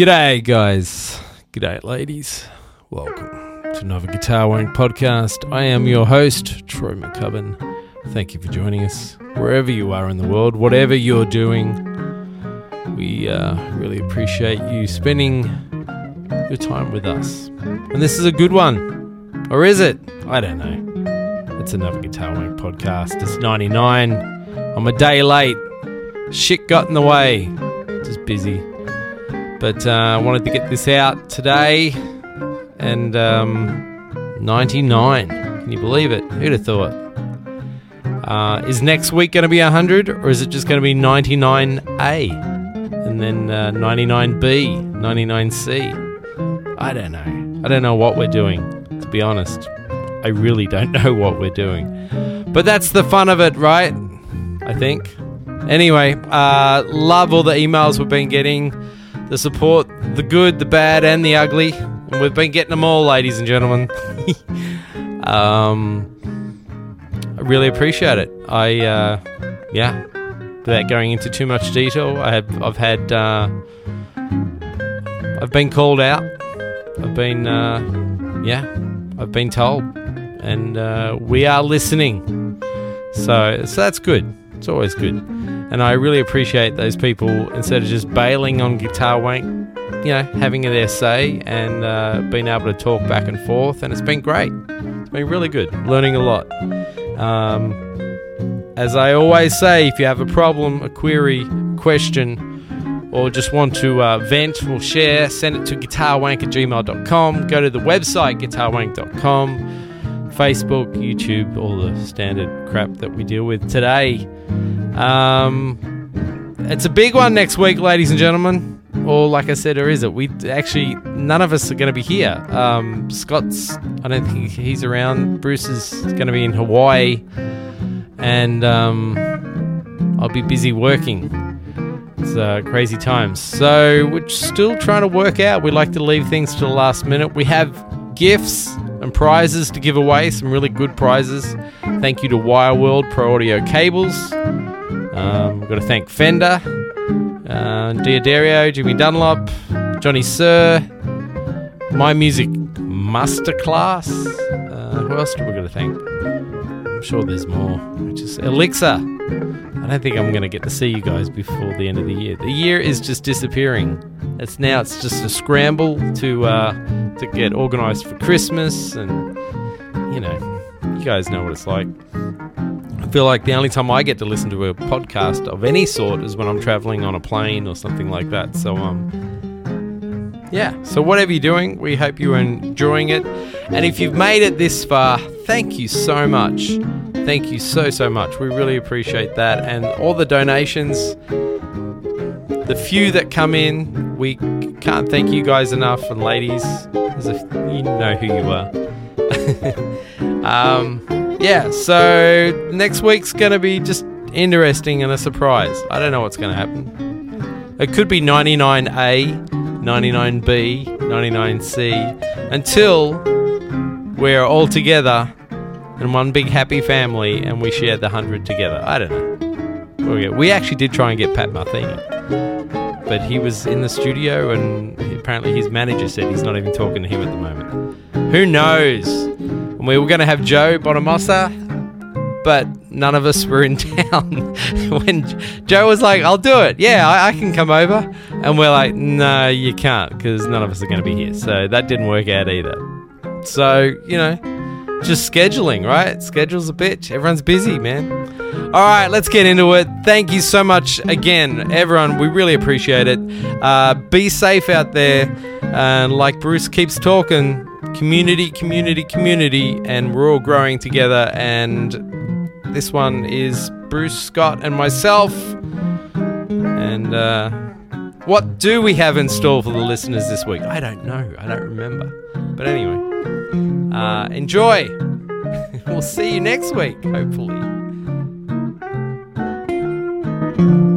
G'day, guys. G'day, ladies. Welcome to another Guitar Wank podcast. I am your host, Troy MacCubbin. Thank you for joining us wherever you are in the world, whatever you're doing. We uh, really appreciate you spending your time with us. And this is a good one. Or is it? I don't know. It's another Guitar Wank podcast. It's 99. I'm a day late. Shit got in the way. Just busy. But uh, I wanted to get this out today. And um, 99. Can you believe it? Who'd have thought? Uh, is next week going to be 100 or is it just going to be 99A? And then uh, 99B, 99C? I don't know. I don't know what we're doing, to be honest. I really don't know what we're doing. But that's the fun of it, right? I think. Anyway, uh, love all the emails we've been getting, the support, the good, the bad, and the ugly. And we've been getting them all, ladies and gentlemen. um, I really appreciate it. I, uh, yeah, without going into too much detail, I have, I've had, uh, I've been called out. I've been, uh, yeah, I've been told, and uh, we are listening. So, so that's good. It's always good, and I really appreciate those people instead of just bailing on guitar wank, you know, having their say and uh, being able to talk back and forth, and it's been great. It's been really good, learning a lot. Um, as I always say, if you have a problem, a query, question, or just want to uh, vent or share, send it to guitarwank at gmail.com. Go to the website, guitarwank.com, Facebook, YouTube, all the standard crap that we deal with today. Um, it's a big one next week, ladies and gentlemen. Or, like I said, or is it? We actually, none of us are going to be here. Um, Scott's, I don't think he's around. Bruce is going to be in Hawaii. And um, I'll be busy working. It's uh, crazy times. So we're still trying to work out. We like to leave things to the last minute. We have gifts and prizes to give away, some really good prizes. Thank you to Wire World Pro Audio Cables. Um, we've got to thank Fender, uh, D'Addario, Jimmy Dunlop, Johnny Sir, My Music Masterclass. Uh, who else do we got to thank? I'm sure there's more. Which is Elixir. I don't think I'm going to get to see you guys before the end of the year. The year is just disappearing. It's now it's just a scramble to uh, to get organised for Christmas, and you know, you guys know what it's like. I feel like the only time I get to listen to a podcast of any sort is when I'm traveling on a plane or something like that. So um, yeah. So whatever you're doing, we hope you're enjoying it, and if you've made it this far, thank you so much. Thank you so, so much. We really appreciate that. And all the donations, the few that come in, we can't thank you guys enough. And ladies, as if you know who you are. um, yeah, so next week's going to be just interesting and a surprise. I don't know what's going to happen. It could be 99A, 99B, 99C, until we're all together in one big happy family and we share the 100 together. I don't know. We actually did try and get Pat Martino, but he was in the studio and apparently his manager said he's not even talking to him at the moment. Who knows? And we were going to have Joe Bonamassa, but none of us were in town. when Joe was like, I'll do it. Yeah, I, I can come over. And we're like, no, you can't because none of us are going to be here. So that didn't work out either. So, you know, just scheduling, right? Schedule's a bitch. Everyone's busy, man. All right, let's get into it. Thank you so much again, everyone. We really appreciate it. Uh, be safe out there. And like Bruce keeps talking, community, community, community, and we're all growing together. And this one is Bruce Scott and myself. And uh, what do we have in store for the listeners this week? I don't know. I don't remember. But anyway. Uh, enjoy. we'll see you next week, hopefully.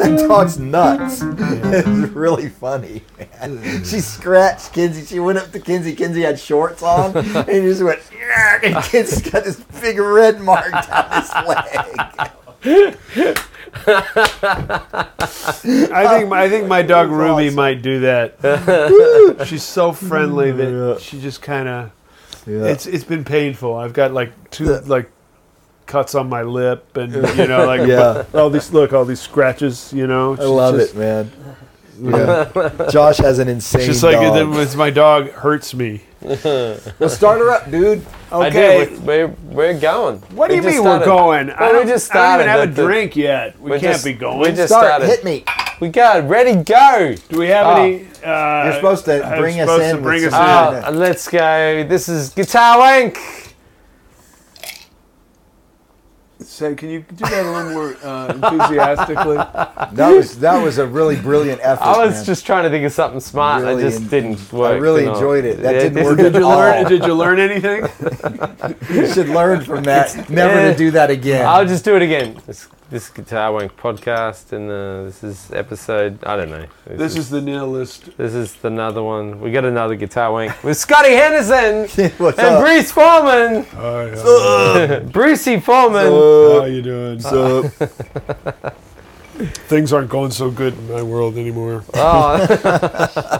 That dog's nuts. it's really funny, man. She scratched Kinsey. She went up to Kinsey. Kinsey had shorts on, and he just went, "Yark," and Kinsey's got this big red mark down his leg. I think I think my dog Ruby awesome. might do that. She's so friendly that she just kind of. Yeah. It's it's been painful. I've got like two like cuts on my lip, and you know like Yeah. all these look all these scratches. You know, I love it, man. Yeah. Josh has an insane It's just like dog. it, it's my dog hurts me. well, start her up, dude. Okay. did. We're, we're going. What do you mean started. we're going? I Well, we don't, just I don't even started. have a The- the- drink yet. We can't just- be going. we just Start. started. Hit me. We got ready, go. do we have Oh. any? Uh, You're supposed to bring us supposed in To with bring us some- in. Ah. Uh, let's go. This is Guitar Wank. Say, can you do that a little more uh, enthusiastically? That was that was a really brilliant effort. I was man. just trying to think of something smart. Really I just en- didn't work. I really you enjoyed it. That Yeah, didn't this- work Did at you learn? all. Did you learn anything? You should learn from that. Never Yeah. to do that again. I'll just do it again. This, this Guitar Wank podcast, and uh, this is episode. I don't know. This is the nil list. This is another one. We got another Guitar Wank with Scotty Henderson What's and up? Bruce Forman. Hi, Brucey Forman. how you doing? So things aren't going so good in my world anymore. Oh.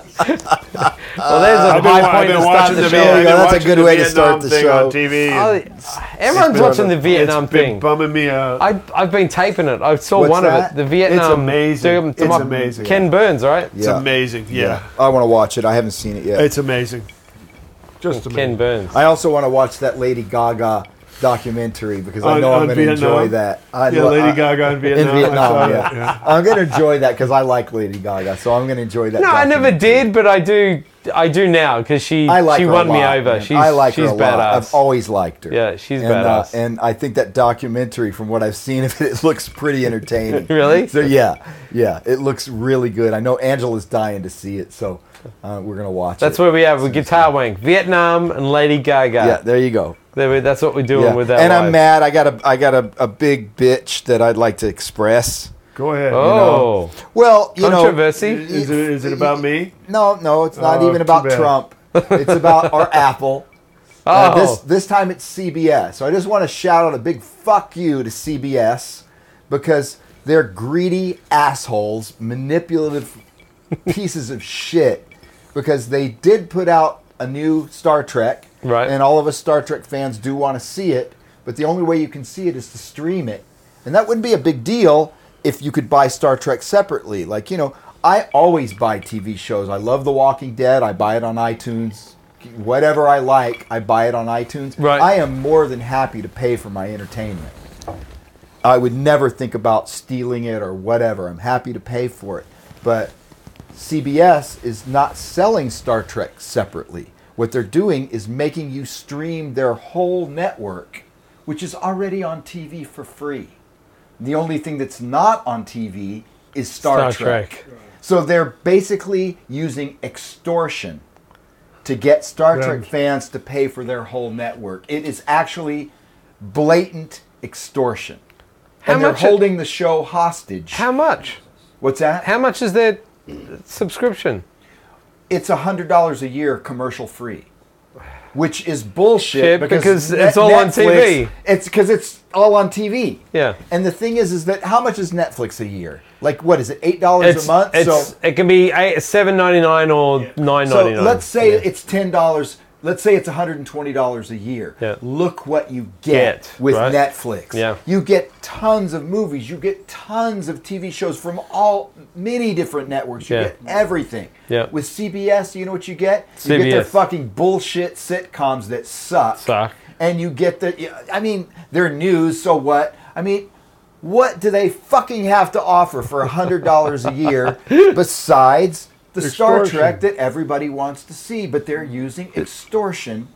well, there's a I've been, high I've point to been start watching the the, show. There you I've been That's a watching good the way to Vietnam start the thing show. on TV. Oh, everyone's been- watching the Vietnam it's been thing. bumming me out. I, I've been taping it. I saw What's one that? of it. The Vietnam. amazing. Dum- It's Dum- amazing. Ken Burns, right? it's Yeah. amazing. Yeah, I want to watch it. I haven't seen it yet. it's amazing. Just Ken amazing. Burns. I also want to watch that Lady Gaga documentary because I On- know I'm going to enjoy that. I Yeah, lo- Lady I- Gaga in Vietnam. in I saw Vietnam. that, Yeah. I'm going to enjoy that because I like Lady Gaga, so I'm going to enjoy that. no, I never did, but I do. I do now because she I like she won a me over. man. She's I like she's her a lot. I've always liked her. Yeah, she's and, uh, badass. and I think that documentary, from what I've seen of it, it looks pretty entertaining. Really? So yeah, yeah, it looks really good. I know Angela's dying to see it, so uh, we're gonna watch That's it. where we have with Guitar Wank, Vietnam, and Lady Gaga. yeah, there you go. There we- that's what we're doing Yeah. with that. and I'm mad. I got a I got a, a big bitch that I'd like to express. Go ahead. Oh, Well, you know, controversy. Is it, is it about me? no, no, it's not Oh, even about bad. Trump. It's about our Apple. oh, Uh, this this time it's CBS. So I just want to shout out a big fuck you to CBS because they're greedy assholes, manipulative pieces of shit. Because they did put out a new Star Trek, Right. And all of us Star Trek fans do want to see it, but the only way you can see it is to stream it, and that wouldn't be a big deal if you could buy Star Trek separately. Like you know, I always buy TV shows. I love The Walking Dead. I buy it on iTunes. Whatever I like, I buy it on iTunes. Right. I am more than happy to pay for my entertainment. I would never think about stealing it or whatever. I'm happy to pay for it. But CBS is not selling Star Trek separately. What they're doing is making you stream their whole network, which is already on TV for free. The only thing that's not on TV is Star, Star Trek. Trek. So they're basically using extortion to get Star Yeah. Trek fans to pay for their whole network. It is actually blatant extortion. How and they're much- holding the show hostage. How much? What's that? How much is their subscription? it's a hundred dollars a year commercial free, which is bullshit Shit, because it's all on TV. It's because it's all on TV. Yeah. And the thing is, is that how much is Netflix a year? Like what is it? Eight dollars a month. it's, so it can be eight, seven ninety nine or nine so ninety nine. let's say it's ten dollars. Let's say it's one hundred and twenty dollars a year. Yeah. Look what you get, Get, with right? Netflix. Yeah. You get tons of movies. You get tons of TV shows from all many different networks. You Yeah. get everything. Yeah. With CBS, you know what you get? CBS. You get their fucking bullshit sitcoms that suck. Suck. And you get the. I mean, they're news. So what? I mean. What do they fucking have to offer for hundred dollars a year besides the Star Trek that everybody wants to see? But they're using extortion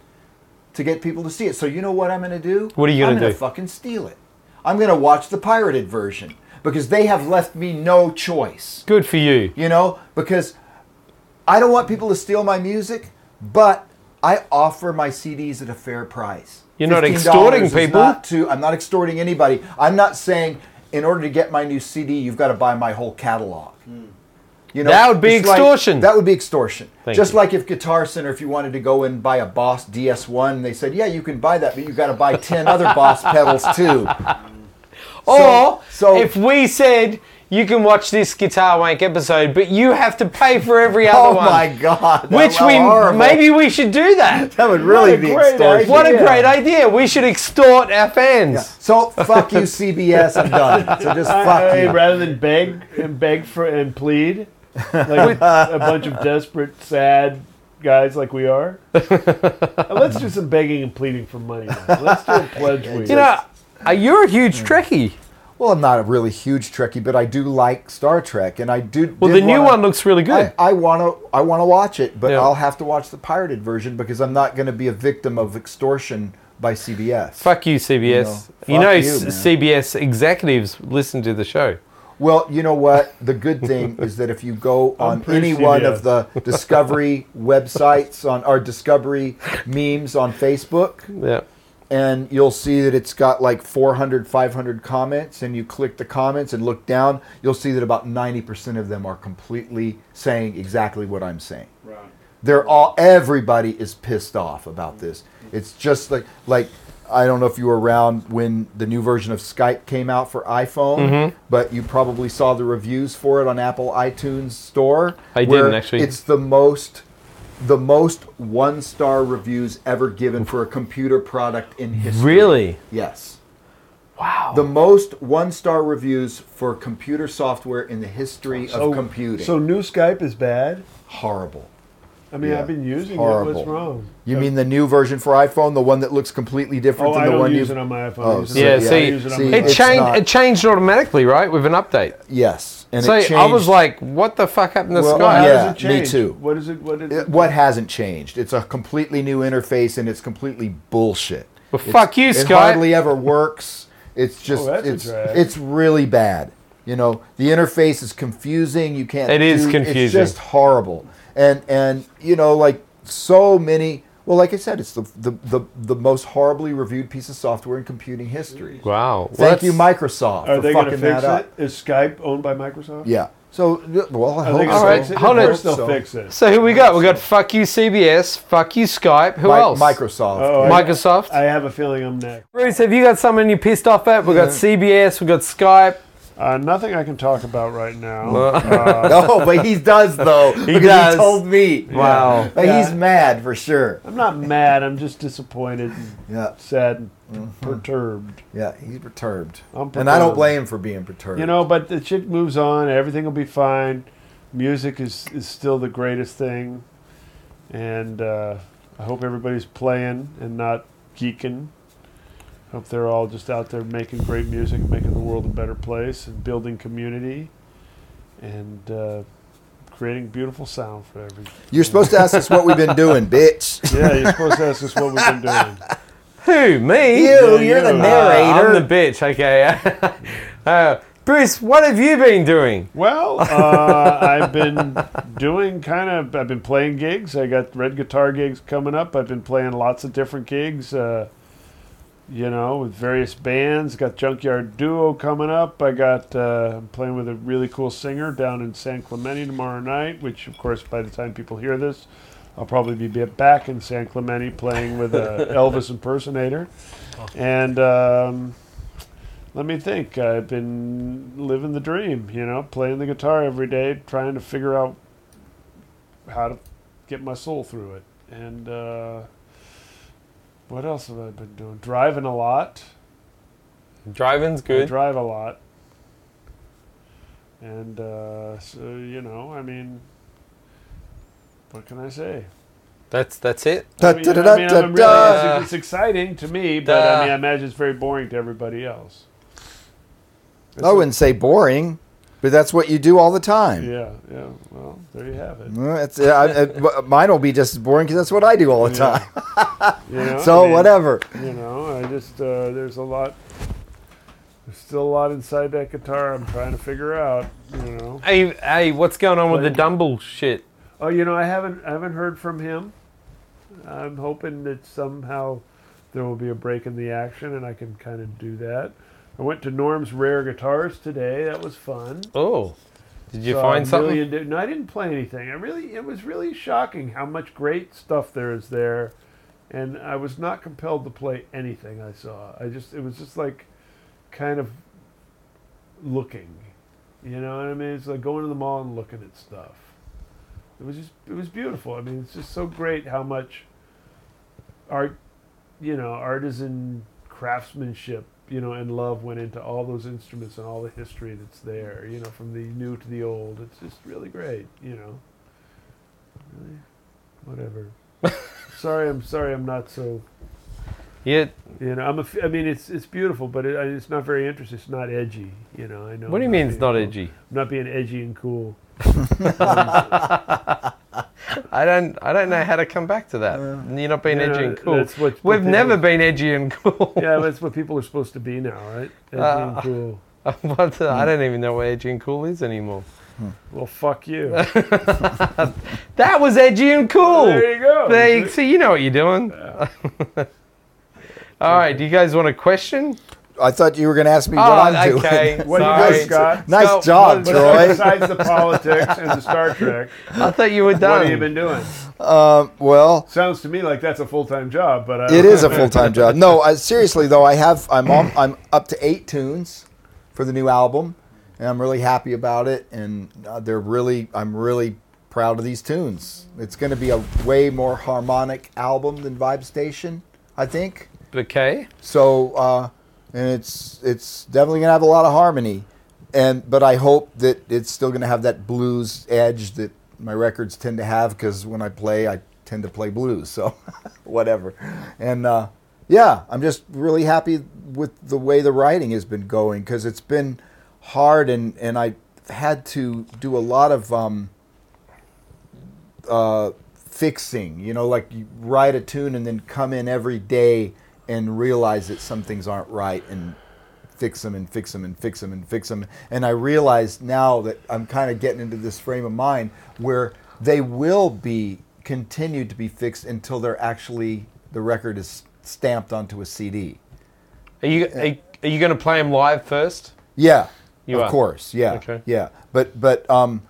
to get people to see it. So you know what I'm going to do? What are you gonna do? I'm gonna fucking steal it. I'm going to watch the pirated version because they have left me no choice. Good for you. You know, because I don't want people to steal my music, but I offer my CDs at a fair price. You're not extorting people. Not to, I'm not extorting anybody. I'm not saying in order to get my new CD, you've got to buy my whole catalog. Hmm. You know, That would be it's like- extortion. that would be extortion. Thank Just you. like if Guitar Center, if you wanted to go and buy a Boss DS1, they said, yeah, you can buy that, but you've got to buy 10 other Boss pedals too. Or so- if we said you can watch this Guitar Wank episode, but you have to pay for every oh other Oh one. my god! Which we horrible. maybe we should do that. that would really be extortion. idea. What a great idea. We should extort our fans. So fuck you, CBS. I'm done. So just I- fuck I- you. rather than beg and beg for and plead, like a bunch of desperate, sad guys like we are. Let's do some begging and pleading for money. now. Let's do a pledge week. You know, uh, you're a huge Trekkie. Well, I'm not a really huge Trekkie, but I do like Star Trek, and I do. Well, the new wanna- one looks really good. I, I want to. I want to watch it, but Yeah. I'll have to watch the pirated version because I'm not going to be a victim of extortion by CBS. Fuck you, CBS. You You know, know, you. CBS executives listen to the show. Well, you know what? The good thing is that if you go on any one CBS. of the Discovery websites on our Discovery memes on Facebook, Yeah. and you'll see that it's got like 400 500 comments and you click the comments and look down you'll see that about 90% of them are completely saying exactly what i'm saying Right. they're all everybody is pissed off about this it's just like like i don't know if you were around when the new version of skype came out for iphone Mm-hmm. but you probably saw the reviews for it on apple itunes store I where didn't, actually. it's the most the most one star reviews ever given for a computer product in history Really? Yes. Wow. The most one star reviews for computer software in the history so, of computing. So new Skype is bad. horrible. I mean, Yeah. I've been using it. Horrible. What's wrong? You uh, mean the new version for iPhone, the one that looks completely different Oh, than I the don't one use you it on my iPhone. Oh, it so yeah, my- yeah, see, it on see, my it changed. not- It changed automatically, right, with an update. Yes. And So it I was changed- like, "What the fuck happened to Well, How Skype?" yeah. does it me change? too. What is it? What is it- it? what hasn't changed? It's a completely new interface and it's completely bullshit. Well, It's- fuck you, It hardly ever works. It's oh, just Oh, that's a it's drag. it's really bad. You know, the interface is confusing. You can't. It is do- It's confusing. just horrible. And and you know, like so many. Well, like I said, it's the the, the, the most horribly reviewed piece of software in computing history. Wow. Well, Thank you, Microsoft, Are for they going to fucking fix that up. it? Is Skype owned by Microsoft? Yeah. So, well, I Are hope they so. All right, fix it? hold of it. they'll So- fix it. So here we got? We got fuck you CBS, fuck you Skype. Who Mi- else? Microsoft. Oh, Microsoft. I have a feeling I'm next. Bruce, have you got someone you're pissed off at? We got CBS. We got Skype. Uh, nothing I can talk about right now. Well- Uh, no, but he does though. because does. He told me. Wow. Like, Yeah. He's mad for sure. I'm not mad. I'm just disappointed, and Yeah. sad, and perturbed. Yeah. He's perturbed. I'm And I don't blame him for being perturbed. You know, but the shit moves on. Everything will be fine. Music is, is still the greatest thing, and uh, I hope everybody's playing and not geeking. Hope they're all just out there making great music, making the world a better place, and building community, and uh, creating beautiful sound for every. You're supposed to ask us what we've been doing, bitch. Yeah, you're supposed to ask us what we've been doing. Who? Me? You, Yeah, you're the you. Uh, narrator. I'm the bitch. Okay. uh, Bruce, what have you been doing? Well, uh, I've been doing kind of. I've been playing gigs. I got red guitar gigs coming up. I've been playing lots of different gigs. Uh, you know, with various bands. Got Junkyard Duo coming up. I got. Uh, I'm playing with a really cool singer down in San Clemente tomorrow night. Which, of course, by the time people hear this, I'll probably be back in San Clemente playing with a Elvis impersonator. And. Um, let me think. I've been living the dream, you know, playing the guitar every day, trying to figure out how to get my soul through it. And uh, what else have I been doing? Driving a lot. Driving's good. I good. drive a lot. And uh, so, you know, I mean, what can I say? That's that's it. Da, I mean, da, I da, mean, da, I'm really- da. it's, it's exciting to me, but I mean, I imagine it's very boring to everybody else. I wouldn't say boring, but that's what you do all the time. Yeah, yeah. Well, there you have it. Well, it's, I, uh, mine will be just as boring because that's what I do all the Yeah. time. You know, So I mean, whatever. You know, I just uh, there's a lot. There's still a lot inside that guitar. I'm trying to figure out. You know. Hey, hey, what's going on with the Like- Dumble shit? Oh, you know, I haven't I haven't heard from him. I'm hoping that somehow there will be a break in the action, and I can kind of do that. I went to Norm's Rare Guitars today. That was fun. Oh, did you find something? no, I didn't play anything. I really, it was really shocking how much great stuff there is there, and I was not compelled to play anything I saw. I just, it was just like, kind of looking. You know what I mean? It's like going to the mall and looking at stuff. It was just it was beautiful. I mean, it's just so great how much art, you know, artisan craftsmanship, you know, and love went into all those instruments and all the history that's there. You know, from the new to the old. It's just really great. You know. Really, whatever. sorry, I'm sorry. I'm not so. Yeah. You know, I'm a. I mean, it's it's beautiful, but it, it's not very interesting. It's not edgy. You know, I know. What do you mean it's not cool. edgy? I'm not being edgy and cool. I don't. I don't know how to come back to that. You're not being Yeah, edgy and cool. that's what- We've never people- been edgy and cool. Yeah, that's what people are supposed to be now, right? Edgy Uh, and cool. what the- I don't even know what edgy and cool is anymore. Well, fuck you. That was edgy and cool. There you go. There you- see, you know what you're doing. All right. Do you guys want a question? I thought you were going to ask me Oh, what I'm doing. okay. What do you Sorry. got, Scott? nice Scott, job, But Troy. Besides the politics and the Star Trek, I thought you were what done. have you been doing? Um, well, Sounds to me like that's a full time job, but I it is a full time job. No, I, seriously though, I have I'm on, I'm up to eight tunes for the new album, and I'm really happy about it. And uh, they're really I'm really proud of these tunes. It's going to be a way more harmonic album than Vibe Station, I think. okay. So, uh, and it's it's definitely gonna have a lot of harmony, and but I hope that it's still gonna have that blues edge that my records tend to have because when I play, I tend to play blues. So, whatever, and uh, yeah, I'm just really happy with the way the writing has been going because it's been hard and and I had to do a lot of um, uh, fixing. You know, like you write a tune and then come in every day and realize that some things aren't right and fix them and fix them and fix them and fix them. And I realize now that I'm kind of getting into this frame of mind where they will be continued to be fixed until they're actually the record is stamped onto a CD. Are you are, you- you going to play them live first? Yeah, You of are? course. Yeah, Okay. yeah. But but um,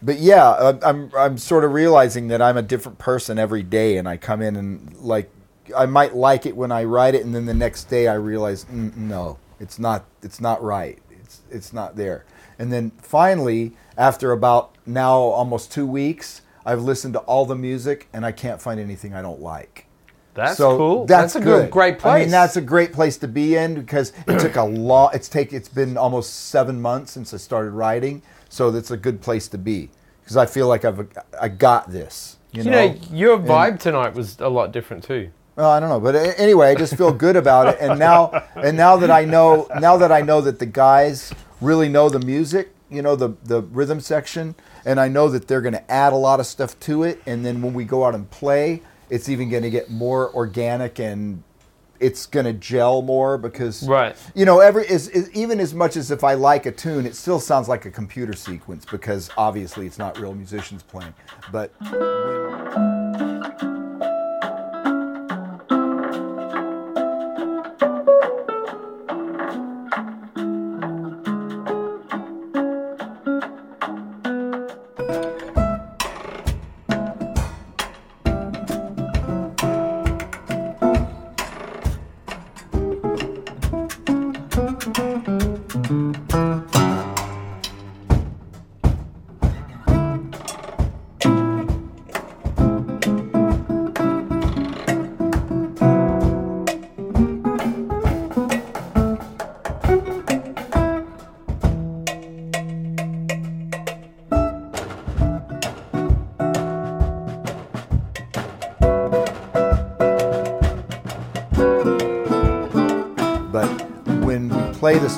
but yeah, I'm- I'm I'm sort of realizing that I'm a different person every day, and I come in and like I might like it when I write it, and then the next day I realize mm, no, it's not it's not right. It's it's not there. And then finally, after about now almost two weeks, I've listened to all the music, and I can't find anything I don't like. That's So cool. That's, a good. great place. I mean, that's a great place to be in because it took a lot. It's take. It's been almost seven months since I started writing, so that's a good place to be because I feel like I've I got this. You, you know. know, your vibe tonight was a lot different too. Well, I don't know, but anyway, I just feel good about it. And now, and now that I know, now that I know that the guys really know the music, you know, the the rhythm section, and I know that they're going to add a lot of stuff to it. And then when we go out and play, it's even going to get more organic and it's going to gel more because, Right. You know, every is, is even as much as if I like a tune, it still sounds like a computer sequence because obviously it's not real musicians playing, but. But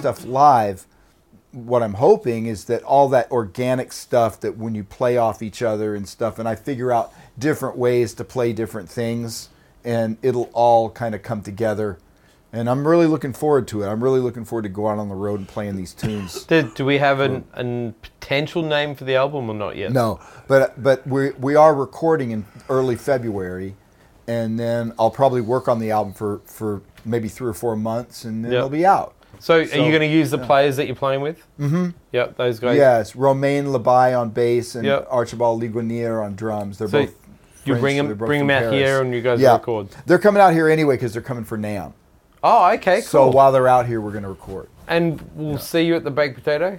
stuff live, what I'm hoping is that all that organic stuff that when you play off each other and stuff, and I figure out different ways to play different things, and it'll all kind of come together. And I'm really looking forward to it. I'm really looking forward to go out on the road and playing these tunes. Do, do we have an, an potential name for the album or not yet? No, but but we we are recording in early February, and then I'll probably work on the album for for maybe three or four months, and then Yeah. it'll be out. So, are you going to use the players that you're playing with? Mm-hmm. Yep, those guys. Yes, Romain Labaye on bass and Yep. Archibald Ligonnière on drums. They're So both. you French, bring them, both bring them out Paris. here, and you guys yeah. record. They're coming out here anyway because they're coming for NAMM. Oh, okay, cool. So while they're out here, we're going to record. And we'll see you at the baked potato.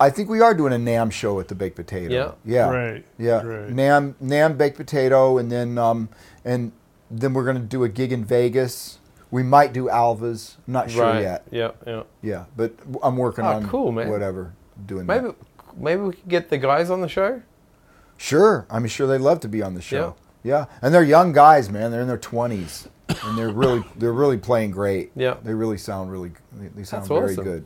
I think we are doing a NAMM show at the Baked Potato. Yeah. Yeah. Great, Yeah. great. NAMM NAMM baked potato and then um and then we're gonna do a gig in Vegas. We might do Alva's. I'm not sure right. yet. Yeah, yeah. Yeah. But I'm working Oh, on cool, man. whatever. Doing that. Maybe maybe we could get the guys on the show. Sure. I'm sure they'd love to be on the show. Yeah. And they're young guys, man. They're in their twenties. and they're really they're really playing great. Yeah. They really sound really they, sound That's very awesome. good.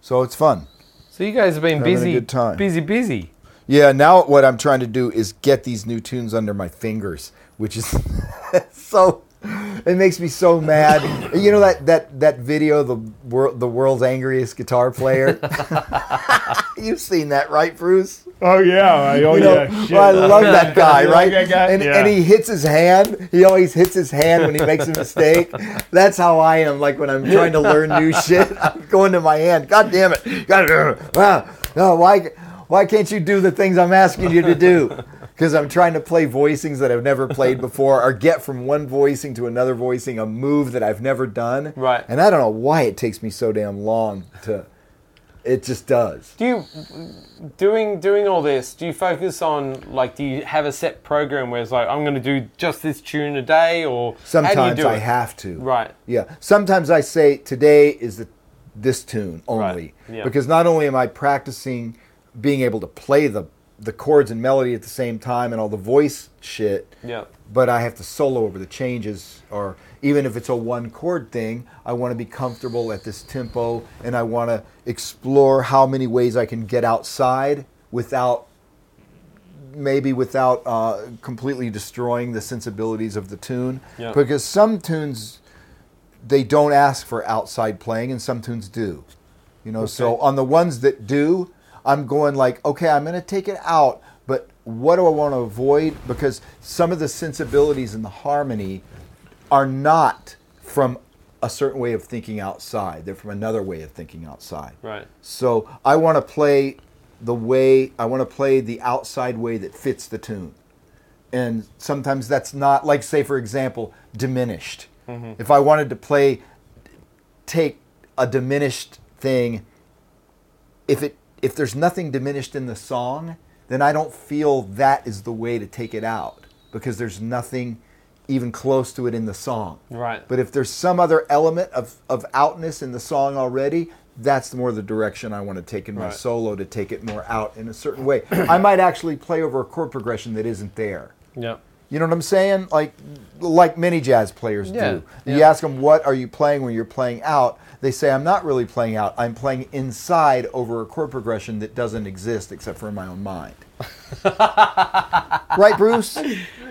So it's fun. So you guys have been Having a busy, good time. busy, busy. Yeah, now what I'm trying to do is get these new tunes under my fingers, which is so it makes me so mad. You know that that that video the world the world's angriest guitar player? You've seen that, right, Bruce? Oh yeah, I, oh You know, yeah. well, I love that guy, right? that guy? And, Yeah. and he hits his hand. He always hits his hand when he makes a mistake. That's how I am. Like when I'm trying to learn new shit, I'm going to my hand. God damn it! God, wow. No, why? Why can't you do the things I'm asking you to do? Because I'm trying to play voicings that I've never played before, or get from one voicing to another voicing a move that I've never done. Right. And I don't know why it takes me so damn long to. It just does. Do you doing doing all this? Do you focus on like? Do you have a set program where it's like I'm going to do just this tune a day, or how do you Sometimes I it? have to. Right. Yeah. Sometimes I say today is the this tune only Right, yeah. because not only am I practicing being able to play the the chords and melody at the same time and all the voice shit, Yeah. but I have to solo over the changes or even if it's a one chord thing, I want to be comfortable at this tempo and I want to explore how many ways I can get outside without maybe without uh, completely destroying the sensibilities of the tune Yeah. because some tunes they don't ask for outside playing and some tunes do you know so on the ones that do i'm going like okay i'm going to take it out but what do i want to avoid because some of the sensibilities and the harmony are not from a certain way of thinking outside they're from another way of thinking outside Right. so I want to play the way I want to play the outside way that fits the tune. And sometimes that's not like say for example diminished. Mm-hmm. If I wanted to play take a diminished thing if it if there's nothing diminished in the song, then I don't feel that is the way to take it out because there's nothing even close to it in the song. Right. But if there's some other element of, of outness in the song already, that's more the direction I want to take in my Right. solo to take it more out in a certain way. I might actually play over a chord progression that isn't there. Yeah. You know what I'm saying? Like like many jazz players Yeah, do. You yeah. ask them what are you playing when you're playing out? They say I'm not really playing out. I'm playing inside over a chord progression that doesn't exist except for in my own mind. right, Bruce?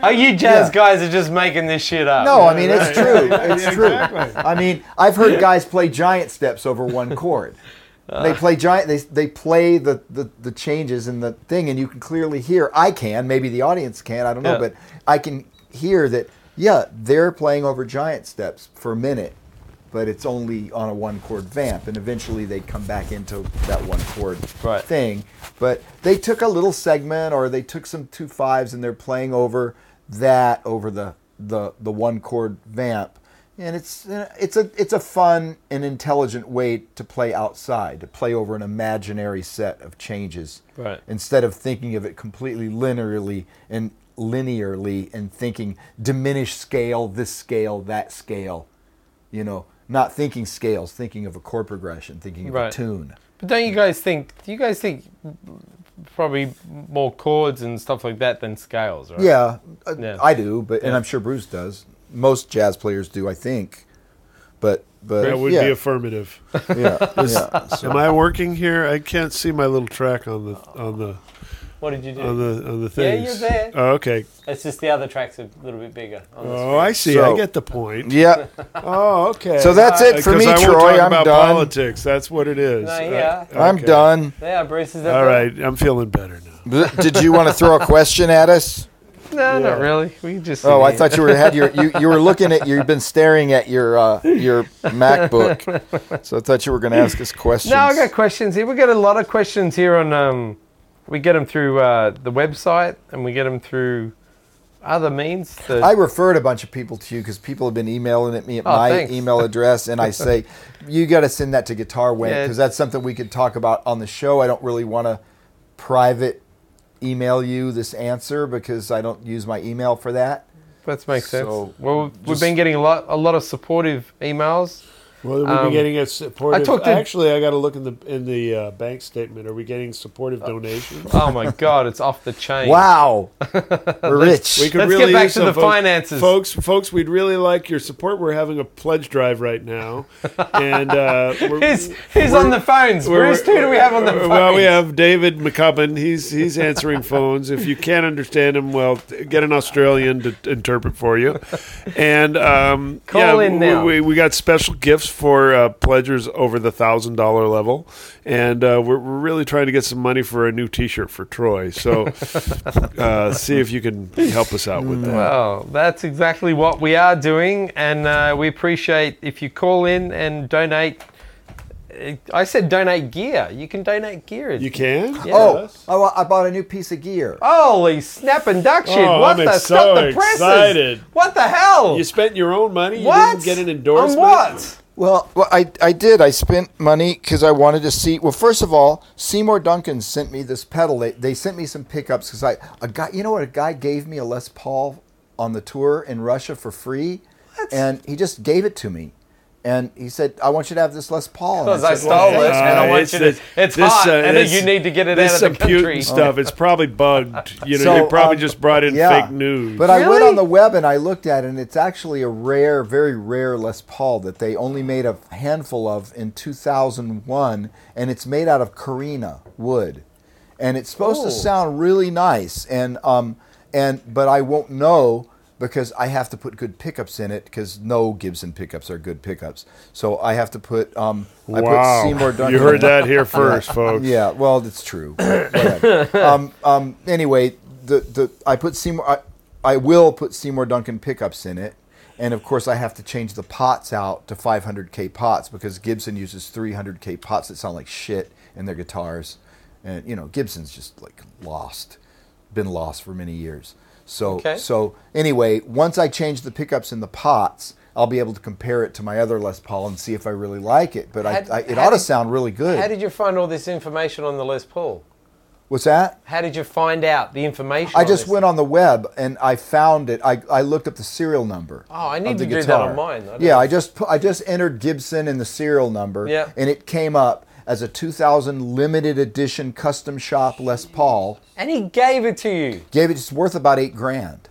Are you jazz Yeah. guys are just making this shit up? No, I mean it's true. It's Yeah, true. exactly. I mean, I've heard guys play giant steps over one chord. They play giant. They, they play the, the, the changes in the thing, and you can clearly hear. I can. Maybe the audience can. I don't know, Yeah. but I can hear that. Yeah, they're playing over giant steps for a minute, but it's only on a one chord vamp, and eventually they come back into that one chord Right. thing. But they took a little segment, or they took some two fives, and they're playing over that over the the the one chord vamp, and it's it's a it's a fun and intelligent way to play outside, to play over an imaginary set of changes, Right. instead of thinking of it completely linearly and linearly and thinking diminished scale, this scale, that scale, you know, not thinking scales, thinking of a chord progression, thinking of a tune. But don't you guys think? Do you guys think probably more chords and stuff like that than scales? Right? Yeah, uh, Yeah. I do, but and I'm sure Bruce does. Most jazz players do, I think. But but That would yeah, be affirmative. yeah, yeah. So- Am I working here? I can't see my little track on the on the What did you do? on the on the Yeah, you're there. Oh, okay. it's just the other tracks are a little bit bigger. On the Oh, I see. So- I get the point. yeah. Oh, okay. So that's it for Because me, I won't Troy. Talk I'm about done. politics. That's what it is. No, yeah. Uh, I'm okay. done. Yeah, Bruce is there. All right, I'm feeling better now. Did you want to throw a question at us? No, Yeah. not really. We just. Oh, I thought you were had your you, you were looking at you've been staring at your uh, your MacBook, so I thought you were going to ask us questions. No, I got questions here. We got a lot of questions here on. Um, we get them through uh, the website, and we get them through other means? That, I referred a bunch of people to you because people have been emailing at me at Oh, my thanks. email address, and I say, you got to send that to Guitar Wank Yeah. because that's something we could talk about on the show. I don't really want to private email you this answer because I don't use my email for that. that makes sense. So, well, we've just- been getting a lot, a lot of supportive emails. Well, we've Um, been getting a supportive. I talked to- actually, I got to look in the in the uh, bank statement. Are we getting supportive donations? Oh my god, it's off the chain. Wow, we're rich. We could Let's really get back to the folks- finances. folks. Folks, we'd really like your support. We're having a pledge drive right now, and uh, we're, Who's, who's on the phones? we're- Bruce, who do we have on the phones? Well, we have David MacCubbin. He's he's answering phones. If you can't understand him, well, get an Australian to interpret for you. And um, Call yeah, in now. We, we got special gifts for uh, pledgers over the thousand dollar level, and uh, we're, we're really trying to get some money for a new T-shirt for Troy. So uh, see if you can help us out with that. Well, that's exactly what we are doing, and uh, we appreciate if you call in and donate. uh, I said donate gear. You can donate gear. You can? Oh, Yes. I, I bought a new piece of gear. Holy snap and duck shit! Oh, what I'm the ex- stop so the presses? excited. What the hell? You spent your own money. You what? didn't get an endorsement. On what? Well, well, I I did. I spent money because I wanted to see. Well, first of all, Seymour Duncan sent me this pedal. They, they sent me some pickups because I a guy. You know what? A guy gave me a Les Paul on the tour in Russia for free, and he just gave it to me, and he said, "I want you to have this Les Paul." And Because I said, "Well, stole it, thanks, and man." I want it's you to. the- It's this, hot, uh, and this- you need to get it This out of the some Putin country. stuff. It's probably bugged. You know, So, they probably um, just brought in yeah. fake news. But I went on the web and I looked at it, and it's actually a rare, very rare Les Paul that they only made a handful of in 2001, and it's made out of Korina wood, and it's supposed Oh. to sound really nice. And um, and but I won't know because I have to put good pickups in it because no Gibson pickups are good pickups. So I have to put um, I wow, put Seymour Duncan. you heard that here first, folks. Yeah, well, it's true. Um, um, anyway, the, the I put Seymour. I, I will put Seymour Duncan pickups in it, and of course I have to change the pots out to 500k pots because Gibson uses 300k pots that sound like shit in their guitars, and you know Gibson's just like lost, been lost for many years. So Okay. so anyway, once I change the pickups in the pots. I'll be able to compare it to my other Les Paul and see if I really like it. But I, I, it how ought to sound really good. How did you find all this information on the Les Paul? What's that? How did you find out the information? I just went on the web and I found it. I, I looked up the serial number. Oh, I need to do that on mine. I Yeah, know. I just I just entered Gibson in the serial number, Yeah. and it came up as a 2000 limited edition custom shop Les Paul. And he gave it to you. Gave it. It's worth about eight grand.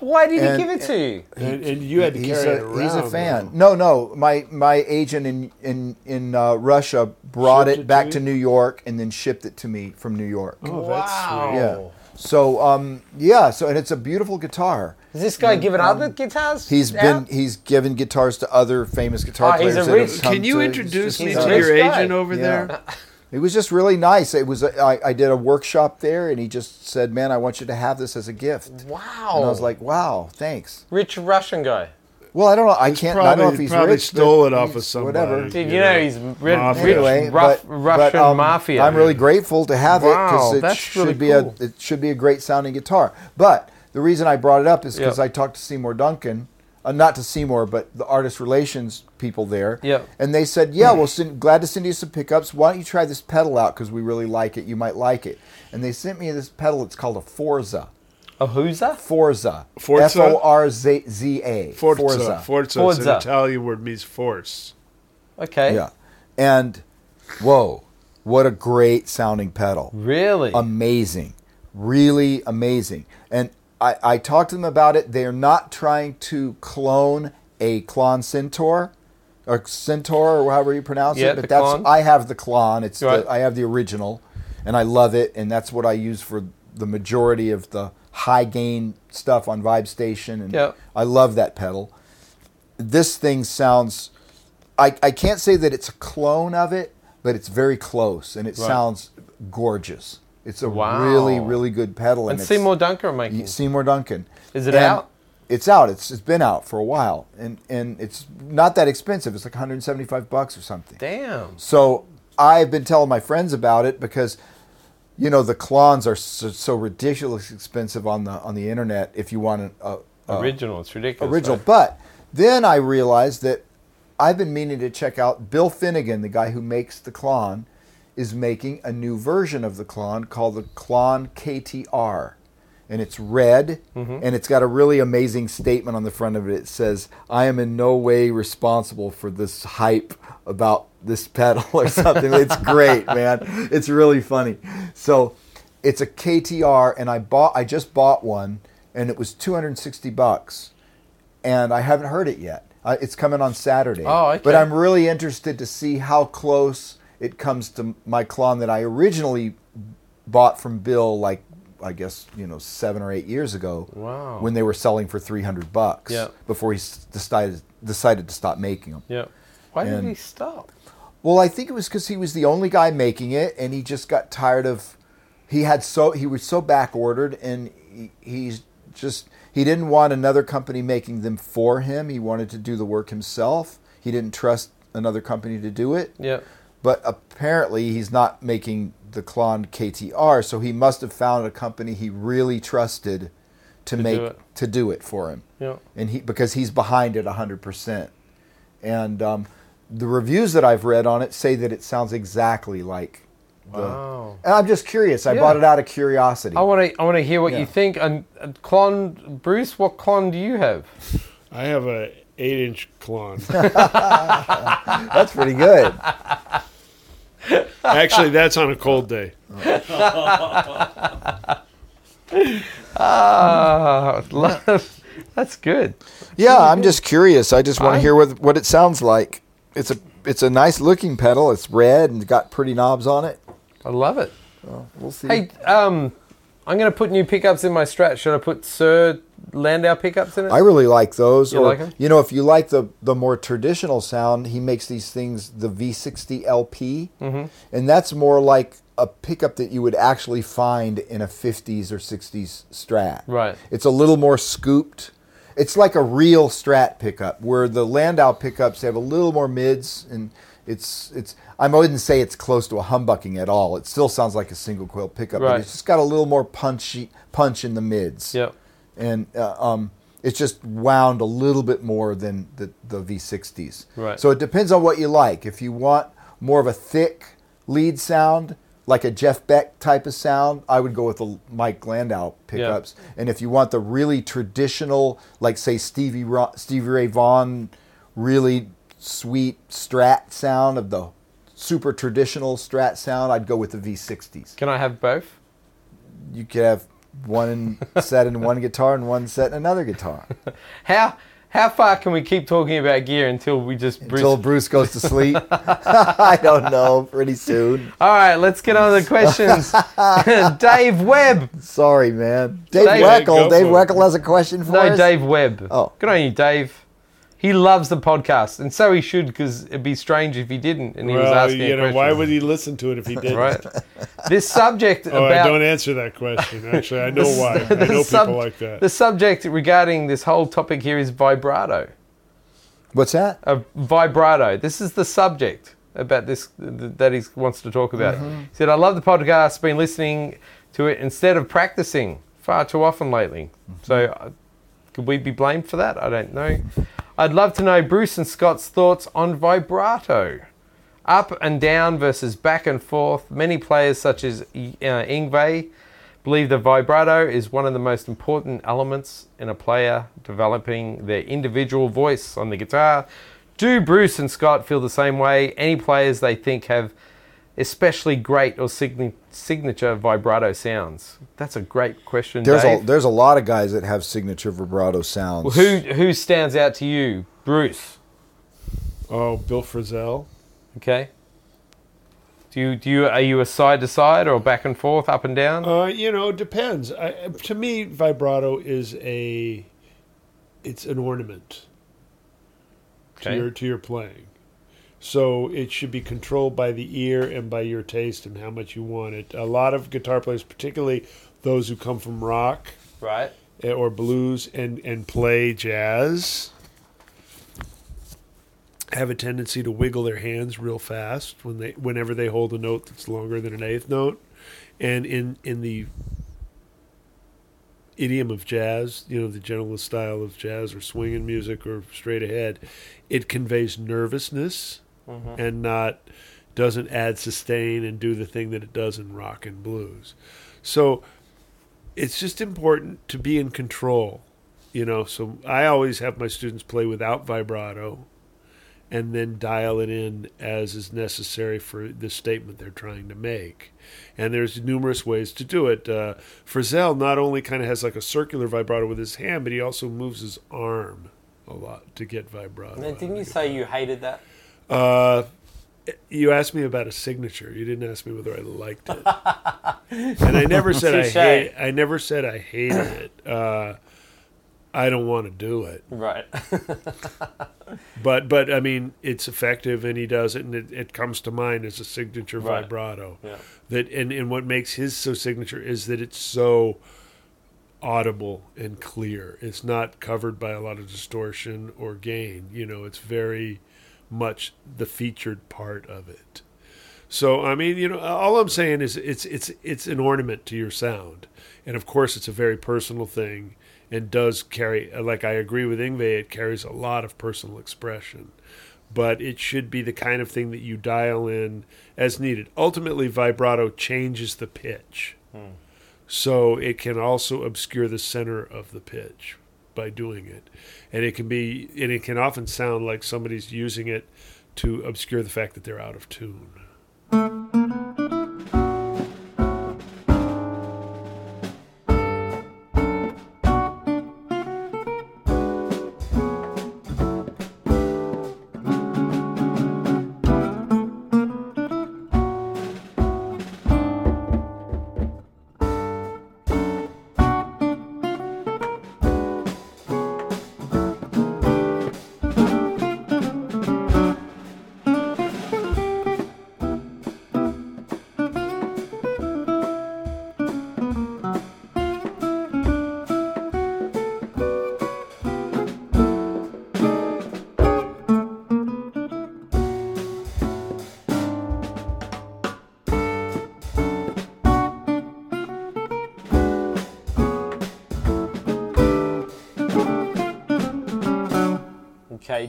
Why did And- he give it to you? And, and you had to He's carry a, it around. he's a fan. though. No, no. My my agent in in in uh, Russia brought Shipped it it back to to? New York and then shipped it to me from New York. Oh, that's sweet. Yeah. So um yeah. So and it's a beautiful guitar. Is this guy giving other guitars? um, He's out? been he's given guitars to other famous guitar Oh, he's players. a rich- Can you to- introduce me to your guy. agent over Yeah. there? It was just really nice. It was I, I did a workshop there, and he just said, "Man, I want you to have this as a gift." Wow. And I was like, "Wow, thanks." rich Russian guy. Well, I don't know. I can't. I don't know if he's probably rich, stole it off of somebody. Whatever. Dude, You you know know, he's ri- mafia. rich, Anyway, rough, but, Russian but, um, mafia. I'm really grateful to have it because it that's should really be cool. a it should be a great sounding guitar. But the reason I brought it up is because Yep. I talked to Seymour Duncan, uh, not to Seymour, but the artist relations people there. Yep. And they said, "Yeah, well, send, glad to send you some pickups. Why don't you try this pedal out because we really like it. You might like it." And they sent me this pedal. It's called a Forza. A who'sa? Forza. Forza? F O R Z Z A. Forza. Forza. Forza. It's Forza. an Italian word means force. Okay. Yeah. And whoa, what a great sounding pedal. Really? amazing, really amazing. And I, I talked to them about it. They are not trying to clone a Klon Centaur or Centaur or however you pronounce Yeah, it. But the that's Klon. I have the Klon. It's Right. the, I have the original, and I love it. And that's what I use for the majority of the high gain stuff on Vibe Station. And Yeah. I love that pedal. This thing sounds. I, I can't say that it's a clone of it, but it's very close, and it Right. sounds gorgeous. It's a Wow. really, really good pedal. and it's- Seymour Duncan making. Seymour Duncan. Is it And out? It's out. It's it's been out for a while, and and it's not that expensive. It's like 175 bucks or something. Damn. So I've been telling my friends about it because, you know the Klons are so, so ridiculously expensive on the on the internet if you want an a, a Original. It's ridiculous. original. right? But then I realized that I've been meaning to check out Bill Finnegan, the guy who makes the Klon, is making a new version of the Klon called the Klon KTR. And it's red, mm-hmm. and it's got a really amazing statement on the front of it. It says, I am in no way responsible for this hype about this pedal or something. it's great, man. It's really funny. So it's a KTR, and I bought I just bought one, and it was 260 bucks and I haven't heard it yet. Uh, it's coming on Saturday. Oh, okay. But I'm really interested to see how close it comes to my Klon that I originally bought from Bill, like I guess you know seven or eight years ago. Wow. When they were selling for 300 bucks. Yeah. Before he decided decided to stop making them. Yeah. Why did he stop? Well, I think it was because he was the only guy making it, and he just got tired of. He had so he was so back ordered, and he, he's just he didn't want another company making them for him. He wanted to do the work himself. He didn't trust another company to do it. Yeah. But apparently, he's not making the Klon KTR, so he must have found a company he really trusted to, do make it. to do it for him Yeah. and he because he's behind it 100% and um, the reviews that i've read on it say that it sounds exactly like the Wow. and i'm just curious i Yeah. bought it out of curiosity I want to. I want to hear what Yeah. you think. And and Klon, Bruce, what Klon do you have? I have a eight inch clone. that's pretty good Actually, that's on a cold day. Ah, love. That's good. yeah i'm just curious i just want to hear what, what it sounds like it's a it's a nice looking pedal it's red and got pretty knobs on it I love it. we'll see Hey, um, I'm going to put new pickups in my Strat. Should I put Suhr Landau pickups in it? I really like those. You or, like 'em? You know, if you like the the more traditional sound, he makes these things the V60 LP, Mm-hmm. and that's more like a pickup that you would actually find in a 50s or 60s Strat. Right. It's a little more scooped. It's like a real Strat pickup, where the Landau pickups have a little more mids, and it's it's. I wouldn't say it's close to a humbucking at all. It still sounds like a single coil pickup, but Right. it's just got a little more punchy punch in the mids Yep. and uh, um, it's just wound a little bit more than the, the V60s. Right. So it depends on what you like. If you want more of a thick lead sound, like a Jeff Beck type of sound, I would go with the Mike Landau pickups. And if you want the really traditional, like say Stevie Ro- Stevie Ray Vaughan, really sweet Strat sound of the super traditional Strat sound, I'd go with the V60s. Can I have both? You could have one set in one guitar and one set in another guitar. How how far can we keep talking about gear until we just Bruce? Until Bruce goes to sleep. I don't know. Pretty soon. All right, let's get on to the questions. Dave Webb. Sorry, man. Dave, Dave, Weckl. Dave for it. Weckl has a question for No, us. Dave Webb. Oh. Good on you, Dave. He loves the podcast, and so he should, because it'd be strange if he didn't. And he was Well, asking you know, why would he listen to it if he didn't? Right. this subject Oh, about I don't answer that question. Actually, I know why. I the know sub- people like that. The subject regarding this whole topic here is vibrato. What's that? A vibrato. This is the subject about this that he wants to talk about. He said, "I love the podcast. Been listening to it instead of practicing far too often lately. So, uh, could we be blamed for that? I don't know. I'd love to know Bruce and Scott's thoughts on vibrato." Up and down versus back and forth. Many players, such as uh, Yngwie, believe the vibrato is one of the most important elements in a player developing their individual voice on the guitar. Do Bruce and Scott feel the same way? Any players they think have especially great or signi- signature vibrato sounds? That's a great question, There's a there's a lot of guys that have signature vibrato sounds. Well, who who stands out to you, Bruce? Oh, Bill Frisell. Okay. Do you do you are you a side to side or back and forth, up and down? Uh, you know, it depends. I, to me, vibrato is a it's an ornament to your to your playing. So it should be controlled by the ear and by your taste and how much you want it. A lot of guitar players, particularly those who come from rock Right. eh, or blues and and play jazz, have a tendency to wiggle their hands real fast when they whenever they hold a note that's longer than an eighth note. And in in the idiom of jazz, you know, the generalist style of jazz or swinging music or straight ahead, it conveys nervousness and not doesn't add sustain and do the thing that it does in rock and blues. So it's just important to be in control, you know. So I always have my students play without vibrato and then dial it in as is necessary for the statement they're trying to make. And there's numerous ways to do it. Uh, Frisell not only kind of has like a circular vibrato with his hand, but he also moves his arm a lot to get vibrato. Didn't you say you hated that? Uh, you asked me about a signature. You didn't ask me whether I liked it, and I never said I hate. I never said I hated it. Uh, I don't want to do it, Right. but but I mean it's effective, and he does it, and it, it comes to mind as a signature Right. vibrato. yeah. That and and what makes his so signature is that it's so audible and clear. It's not covered by a lot of distortion or gain. You know, it's very much the featured part of it. So I mean, you know, all I'm saying is it's it's it's an ornament to your sound, and of course it's a very personal thing, and does carry. Like I agree with Yngwie, it carries a lot of personal expression, but it should be the kind of thing that you dial in as needed. Ultimately, vibrato changes the pitch, hmm. so it can also obscure the center of the pitch by doing it, and it can be and it can often sound like somebody's using it to obscure the fact that they're out of tune.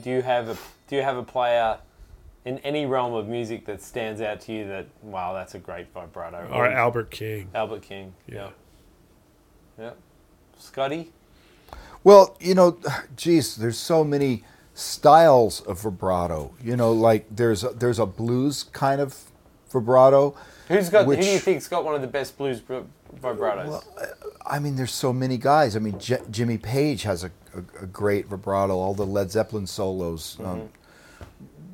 Do you have a Do you have a player in any realm of music that stands out to you that wow, that's a great vibrato? Or Albert King. Albert King. Yeah. Yeah. Yeah. Scotty. Well, you know, geez, there's so many styles of vibrato. You know, like there's a, there's a blues kind of vibrato. Who's got? Which- Who do you think's got one of the best blues br- vibratos? I mean, there's so many guys. I mean, J- Jimmy Page has a, a, a great vibrato. All the Led Zeppelin solos, um,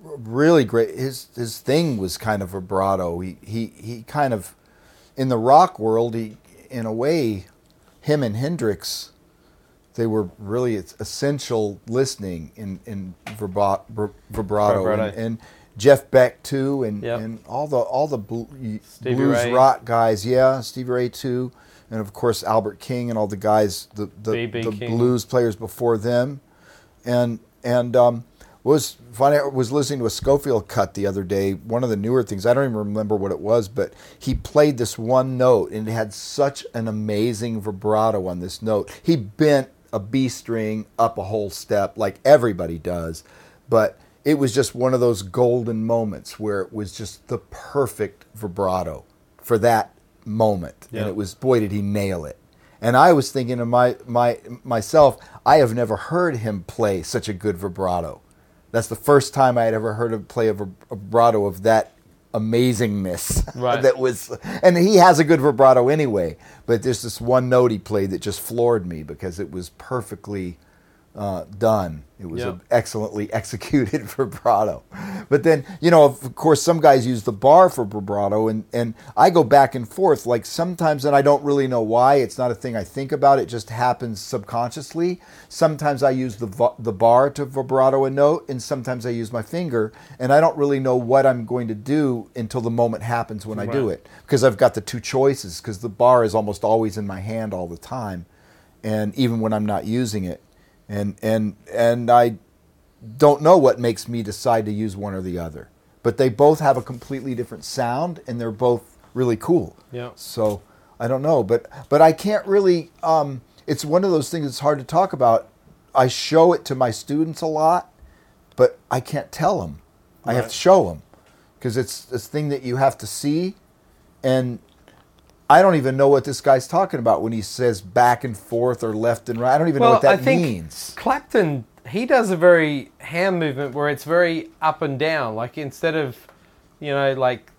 really great. His his thing was kind of vibrato. He he he kind of in the rock world. He in a way, him and Hendrix, they were really essential listening in in vibrato, Vibrato. And, and Jeff Beck too, and Yep. and all the all the bl- blues Ray. rock guys. Yeah, Stevie Ray too, and of course Albert King and all the guys, the the, the blues players before them, and and um, was funny. I was listening to a Scofield cut the other day. One of the newer things I don't even remember what it was, but he played this one note and it had such an amazing vibrato on this note. He bent a B string up a whole step like everybody does, but it was just one of those golden moments where it was just the perfect vibrato for that moment. Yeah. And it was boy did he nail it. And I was thinking to my, my myself, I have never heard him play such a good vibrato. That's the first time I had ever heard him play a vibrato of that amazingness. Right. that was, and he has a good vibrato anyway. But there's this one note he played that just floored me because it was perfectly uh, done. It was Yep. excellently executed vibrato. But then, you know, of course, some guys use the bar for vibrato, and, and I go back and forth. Like sometimes, and I don't really know why. It's not a thing I think about. It just happens subconsciously. Sometimes I use the the bar to vibrato a note, and sometimes I use my finger, and I don't really know what I'm going to do until the moment happens when I do it because I've got the two choices. Because the bar is almost always in my hand all the time, and even when I'm not using it and and and I don't know what makes me decide to use one or the other. But they both have a completely different sound, and they're both really cool. Yeah. So I don't know, but but I can't really. Um, it's one of those things that's hard to talk about. I show it to my students a lot, but I can't tell them. I have to show them because it's this thing that you have to see, and I don't even know what this guy's talking about when he says back and forth or left and right. I don't even know what that I think means. Clapton he does a very hand movement where it's very up and down. Like instead of, you know, like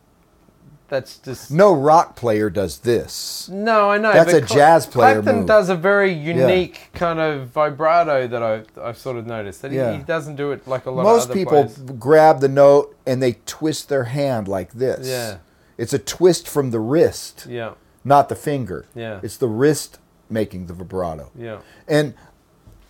that's just No rock player does this. No, I know. That's a jazz player Clapton move. does a very unique kind of vibrato that I I've sort of noticed that he- Yeah. he, doesn't do it like a lot Most of other people players. grab the note and they twist their hand like this. Yeah. It's a twist from the wrist, Yeah, not the finger. Yeah. It's the wrist making the vibrato. yeah. And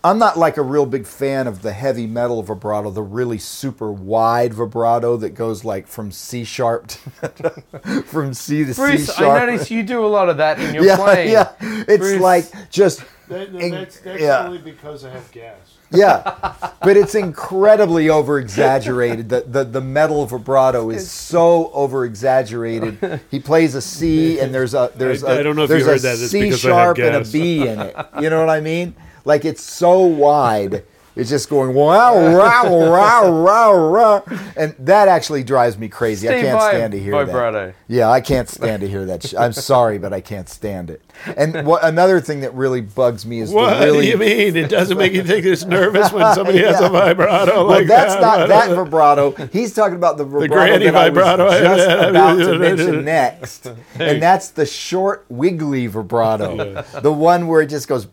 I'm not like a real big fan of the heavy metal vibrato, the really super wide vibrato that goes like from C sharp to, from C to Bruce, C sharp. I notice you do a lot of that in your yeah, playing. yeah. It's Bruce. like just That, no, that's that's yeah. only because I have gas. Yeah, but it's incredibly over exaggerated. The, the the metal vibrato is so over exaggerated. He plays a C and there's a there's I- a I don't know if you there's heard a that. It's C because I have sharp and a B in it. You know what I mean? Like it's so wide. It's just going wow wow wow wow wow, and that actually drives me crazy. I can't stand to hear vibrato. that. Yeah, I can't stand to hear that. sh- I'm sorry, but I can't stand it. And what another thing that really bugs me is What the really do you mean? It doesn't make you think it's nervous when somebody has a vibrato well, like that's that. not that vibrato. He's talking about the vibrato granny that I vibrato. was just about to mention next, and that's the short, wiggly vibrato, the one where it just goes.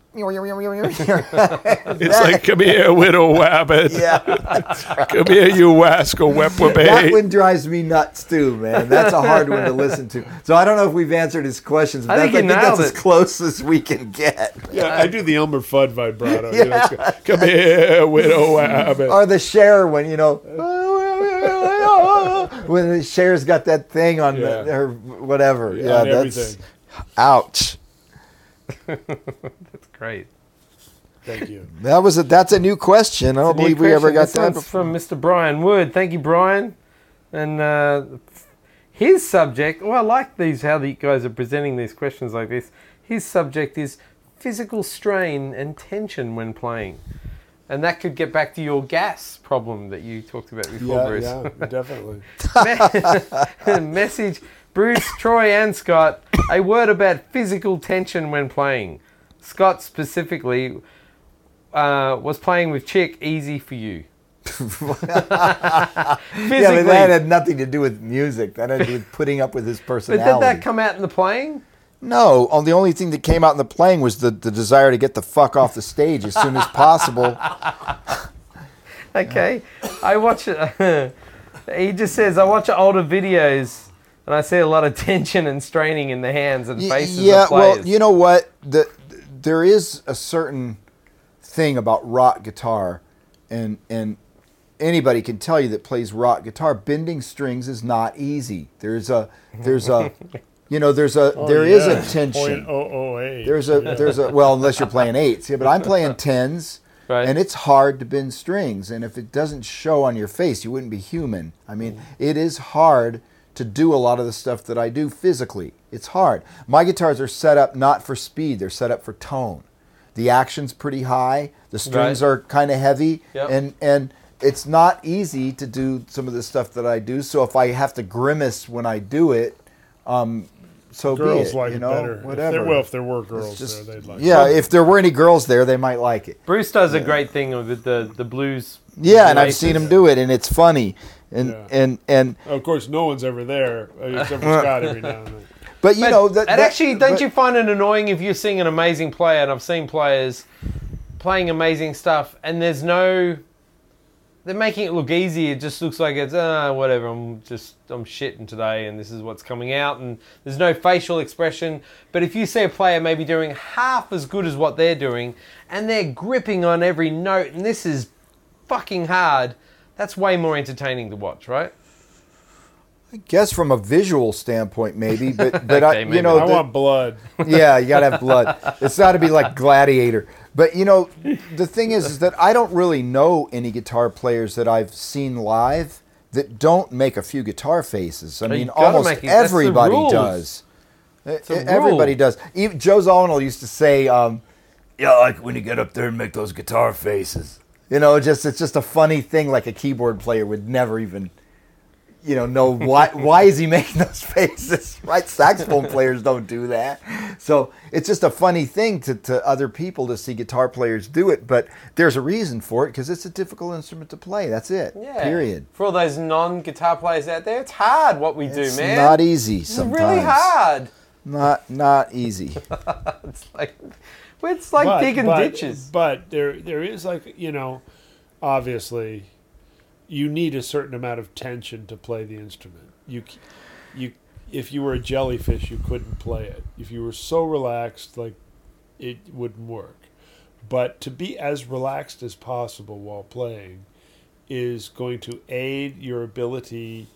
It's like, come here, widow wabbit. yeah, Come here, you wascal that one drives me nuts too, man. That's a hard one to listen to. So I don't know if we've answered his questions, but I think that's, I think that's nailed as close as we can get. Yeah, I do the Elmer Fudd vibrato. You know, it's go, come here, widow wabbit. Or the Cher one, you know. When the Cher's got that thing on Yeah. the, her whatever. Yeah, Yeah, that's everything. ouch. That's great. Thank you. That was a that's a new question. I don't New believe we ever got This that from Mr. Brian Wood. Thank you, Brian. And uh, his subject, well, I like these how the guys are presenting these questions like this. His subject is physical strain and tension when playing. And that could get back to your gas problem that you talked about before, Yeah, Bruce. yeah, definitely. Me- Message Bruce, Troy, and Scott. A word about physical tension when playing. Scott specifically uh, was playing with Chick easy for you. Physically, Yeah, but that had nothing to do with music. That had to do with putting up with his personality. but did that come out in the playing? no, the only thing that came out in the playing was the, the desire to get the fuck off the stage as soon as possible. Okay, I watch it. he just says I watch older videos and I see a lot of tension and straining in the hands and faces yeah, well, you know what? The, there is a certain thing about rock guitar, and and anybody can tell you that plays rock guitar. Bending strings is not easy. There's a there's a you know there's a oh, there is Oh, yeah. a tension. Point oh oh eight. There's a there's a well unless you're playing eights. Yeah, but I'm playing tens. Right. And it's hard to bend strings. And if it doesn't show on your face, you wouldn't be human. I mean, mm. it is hard to do a lot of the stuff that I do physically. It's hard. My guitars are set up not for speed, they're set up for tone. The action's pretty high, the strings Right. are kind of heavy, Yep. and, and it's not easy to do some of the stuff that I do. So if I have to grimace when I do it, um, so girls be it. like you it know, better. If Whatever. there, well, if there were girls just- there, they'd like. Yeah, it. if there were any girls there, they might like it. Bruce does a great thing with the the blues. Yeah, and I've seen him do it, and it's funny. And Yeah. and and Of course, no one's ever there except for Scott every now and then. But you But- know that, and that- actually, don't but- you find it annoying if you're seeing an amazing player, and I've seen players playing amazing stuff, and there's no, they're making it look easy. It just looks like it's ah whatever. I'm just I'm shitting today, and this is what's coming out, and there's no facial expression. But if you see a player maybe doing half as good as what they're doing, and they're gripping on every note, and this is fucking hard, that's way more entertaining to watch, right? I guess from a visual standpoint, maybe, but but I, Okay, you maybe. know, I the- want blood. yeah, you gotta have blood. It's got to be like Gladiator. But you know, the thing is, is that I don't really know any guitar players that I've seen live that don't make a few guitar faces. I Oh, mean, almost make it. That's the everybody does. Everybody rule. does. Even Joe Zawinul used to say, um, "Yeah, like when you get up there and make those guitar faces." You know, just it's just a funny thing. Like a keyboard player would never even, you know, know why why is he making those faces? Right? Saxophone players don't do that. So it's just a funny thing to, to other people to see guitar players do it. But there's a reason for it because it's a difficult instrument to play. That's it. Yeah. Period. For all those non-guitar players out there, it's hard what we It's do, man. not easy. It's Sometimes really hard. Not not easy. It's like it's like But- digging but- ditches. But there, there is like you know, obviously, you need a certain amount of tension to play the instrument. You, you, if you were a jellyfish, you couldn't play it. If you were so relaxed, like it wouldn't work. But to be as relaxed as possible while playing is going to aid your ability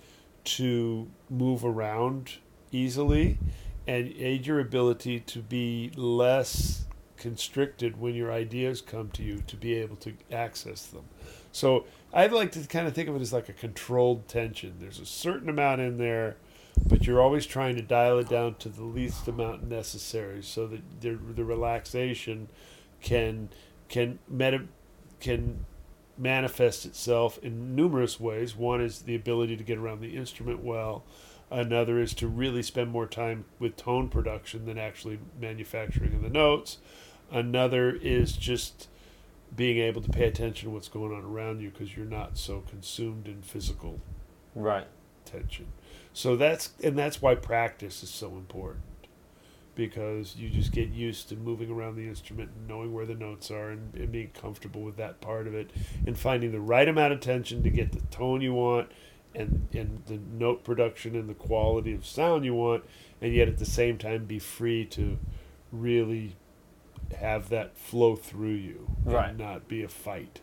to move around easily and aid your ability to be less constricted when your ideas come to you to be able to access them. So I'd like to kind of think of it as like a controlled tension. There's a certain amount in there, but you're always trying to dial it down to the least amount necessary so that the, the relaxation can can meta, can manifest itself in numerous ways. One is the ability to get around the instrument well. Another is to really spend more time with tone production than actually manufacturing of the notes. Another is just being able to pay attention to what's going on around you because you're not so consumed in physical Right. tension. So that's and that's why practice is so important because you just get used to moving around the instrument and knowing where the notes are and, and being comfortable with that part of it and finding the right amount of tension to get the tone you want and and the note production and the quality of sound you want and yet at the same time be free to really have that flow through you Right. and not be a fight.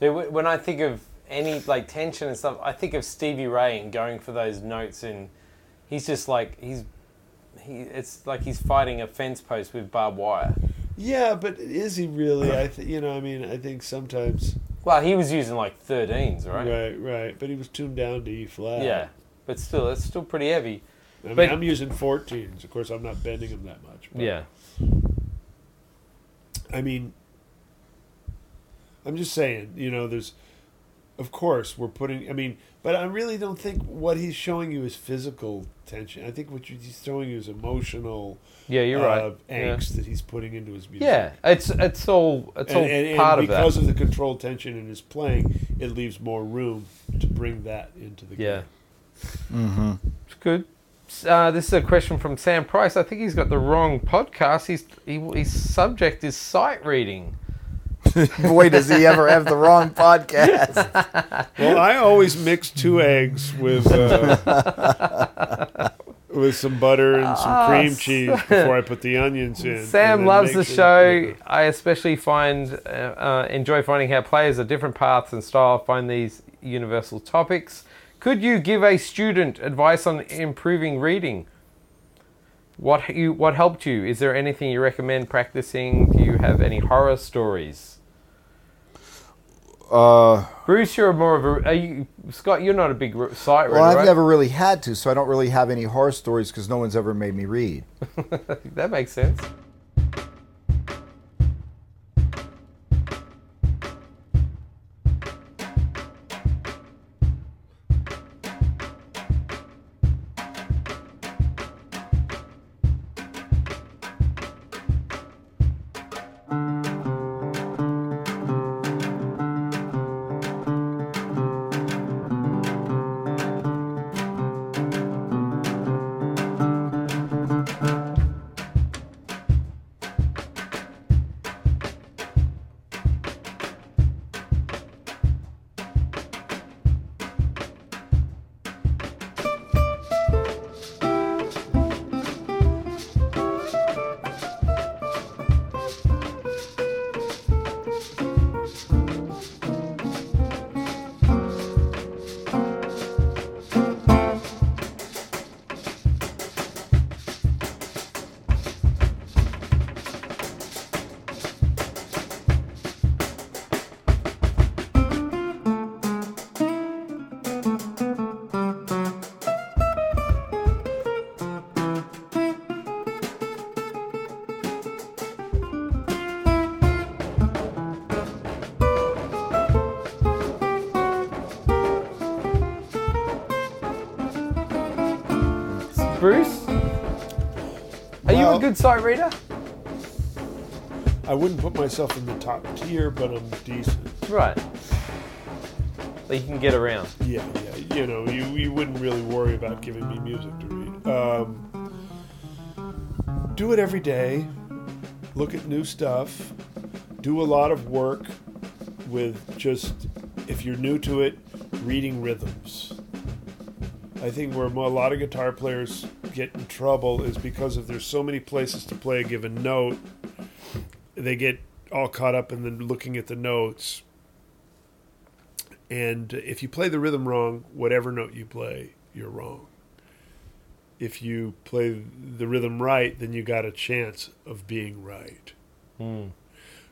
So when I think of any like tension and stuff, I think of Stevie Ray and going for those notes, and he's just like he's he. It's like he's fighting a fence post with barbed wire. Yeah, but is he really? I th- you know, I mean, I think sometimes Well, he was using like 13s, right? Right, right. But he was tuned down to E flat. Yeah, but still, it's still pretty heavy. I mean, But- I'm using 14s. Of course, I'm not bending them that much. but- Yeah. I mean, I'm just saying, you know, there's, of course, we're putting, I mean, but I really don't think what he's showing you is physical tension. I think what he's showing you is emotional Yeah, you're uh, right. Yeah. that he's putting into his music. Yeah, it's it's all it's all And, and, and part of that. because of the controlled tension in his playing, it leaves more room to bring that into the Yeah. game. Mm-hmm. It's good. Uh, this is a question from Sam Price. I think he's got the wrong podcast. He's, he, his subject is sight reading. Boy, does he ever have the wrong podcast. Well, I always mix two eggs with uh, with some butter and some Ah, cream cheese before I put the onions in. Sam loves the mix it show. with- I especially find uh, uh, enjoy finding how players of different paths and style find these universal topics. Could you give a student advice on improving reading? What you what helped you? Is there anything you recommend practicing? Do you have any horror stories? Uh, Bruce, you're more of a. Are you, Scott, you're not a big sight reader, well, I've right? never really had to, so I don't really have any horror stories because no one's ever made me read. That makes sense. Are you a Well- good sight reader? I wouldn't put myself in the top tier, but I'm decent. Right. So you can get around. Yeah, yeah. You know, you, you wouldn't really worry about giving me music to read. Um, do it every day. Look at new stuff. Do a lot of work with just, if you're new to it, reading rhythms. I think where a lot of guitar players get in trouble is because if there's so many places to play a given note, they get all caught up in the looking at the notes and if you play the rhythm wrong, whatever note you play, you're wrong. If you play the rhythm right, then you got a chance of being right. Hmm.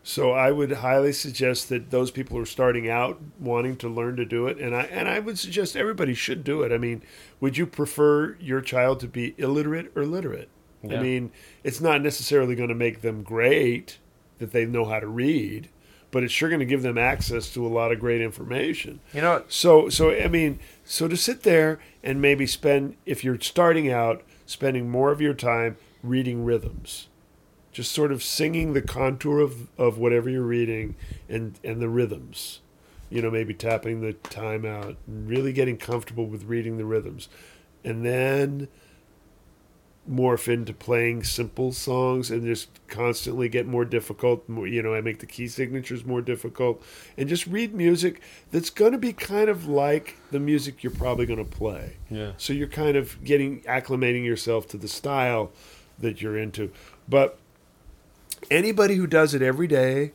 So I would highly suggest that those people who are starting out wanting to learn to do it, and I and I would suggest everybody should do it. I mean, would you prefer your child to be illiterate or literate? Yeah. I mean, it's not necessarily going to make them great that they know how to read, but it's sure going to give them access to a lot of great information. You know? So, so I mean, so to sit there and maybe spend, if you're starting out, spending more of your time reading rhythms, just sort of singing the contour of, of whatever you're reading and, and the rhythms. You know, maybe tapping the time out and really getting comfortable with reading the rhythms. And then morph into playing simple songs and just constantly get more difficult. More, you know, I make the key signatures more difficult and just read music that's going to be kind of like the music you're probably going to play. Yeah. So you're kind of getting acclimating yourself to the style that you're into. But anybody who does it every day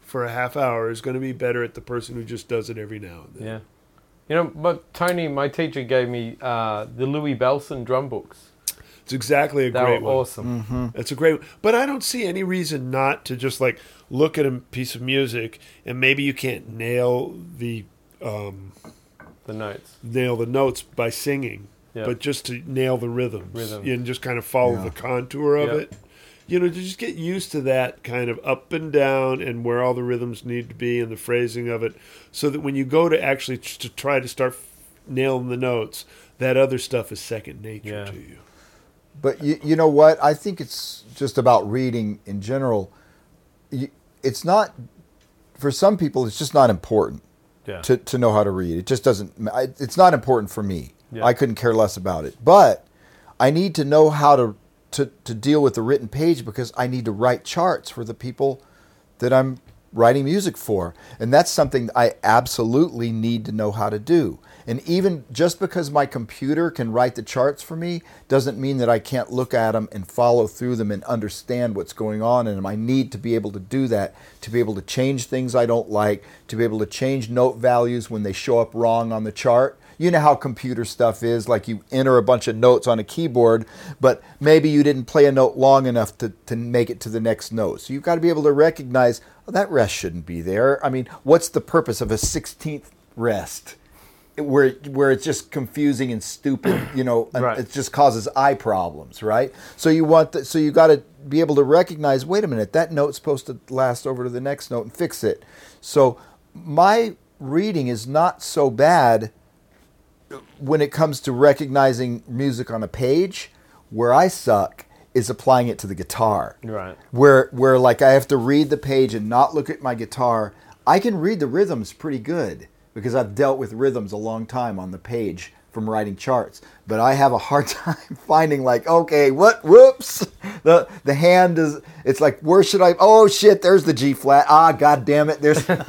for a half hour is going to be better at the person who just does it every now and then. Yeah. You know, but Tony, my teacher gave me uh, the Louie Bellson drum books. It's exactly a They great were one. awesome. It's a great, but I don't see any reason not to just like look at a piece of music and maybe you can't nail the um, The notes. nail the notes by singing, Yeah. but just to nail the rhythms Rhythm. and just kind of follow Yeah. the contour of Yep. it. You know, to just get used to that kind of up and down and where all the rhythms need to be and the phrasing of it, so that when you go to actually to try to start nailing the notes, that other stuff is second nature Yeah. to you. But you, you know what? I think it's just about reading in general. It's not for some people. It's just not important Yeah. to, to know how to read. It just doesn't. It's not important for me. Yeah. I couldn't care less about it. But I need to know how to, to to deal with the written page because I need to write charts for the people that I'm writing music for, and that's something I absolutely need to know how to do. And even just because my computer can write the charts for me doesn't mean that I can't look at them and follow through them and understand what's going on And. I need to be able to do that, to be able to change things I don't like, to be able to change note values when they show up wrong on the chart. You know how computer stuff is like you enter a bunch of notes on a keyboard, but maybe you didn't play a note long enough to, to make it to the next note. So you've got to be able to recognize oh, that rest shouldn't be there. I mean, what's the purpose of a 16th rest? where where it's just confusing and stupid, you know, and Right. it just causes eye problems, right? So you want the, so you got to be able to recognize, wait a minute, that note's supposed to last over to the next note and fix it. So my reading is not so bad when it comes to recognizing music on a page. Where I suck is applying it to the guitar Right. where where like I have to read the page and not look at my guitar. I can read the rhythms pretty good because I've dealt with rhythms a long time on the page from writing charts. But I have a hard time finding like, okay, what whoops. The the hand is it's like where should I oh shit, there's the G flat. Ah god damn it. There's and,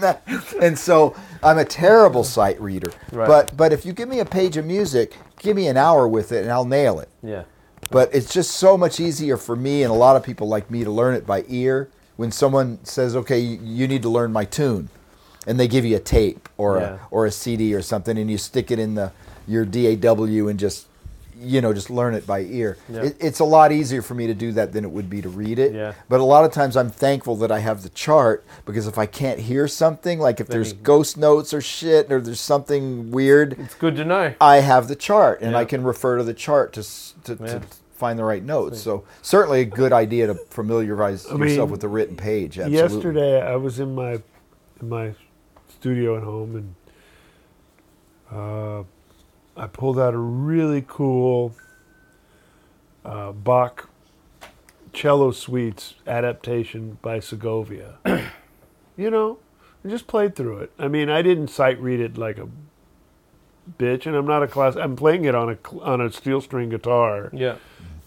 that- and so I'm a terrible sight reader. Right. But but if you give me a page of music, give me an hour with it and I'll nail it Yeah. but it's just so much easier for me and a lot of people like me to learn it by ear when someone says okay you you need to learn my tune and they give you a tape or Yeah. a or a CD or something and you stick it in the your DAW and just you know just learn it by ear Yeah. it, it's a lot easier for me to do that than it would be to read it Yeah. but a lot of times I'm thankful that I have the chart because if I can't hear something like if Then there's you- ghost notes or shit or there's something weird It's good to know. I have the chart, and I can refer to the chart to to, Yeah. to find the right notes. So certainly a good idea to familiarize I mean, yourself with the written page. Absolutely. Yesterday, I was in my in my studio at home, and uh, I pulled out a really cool uh, Bach cello suites adaptation by Segovia. you know, I just played through it. I mean, I didn't sight read it like a bitch, and I'm not a class. I'm playing it on a on a steel string guitar. Yeah.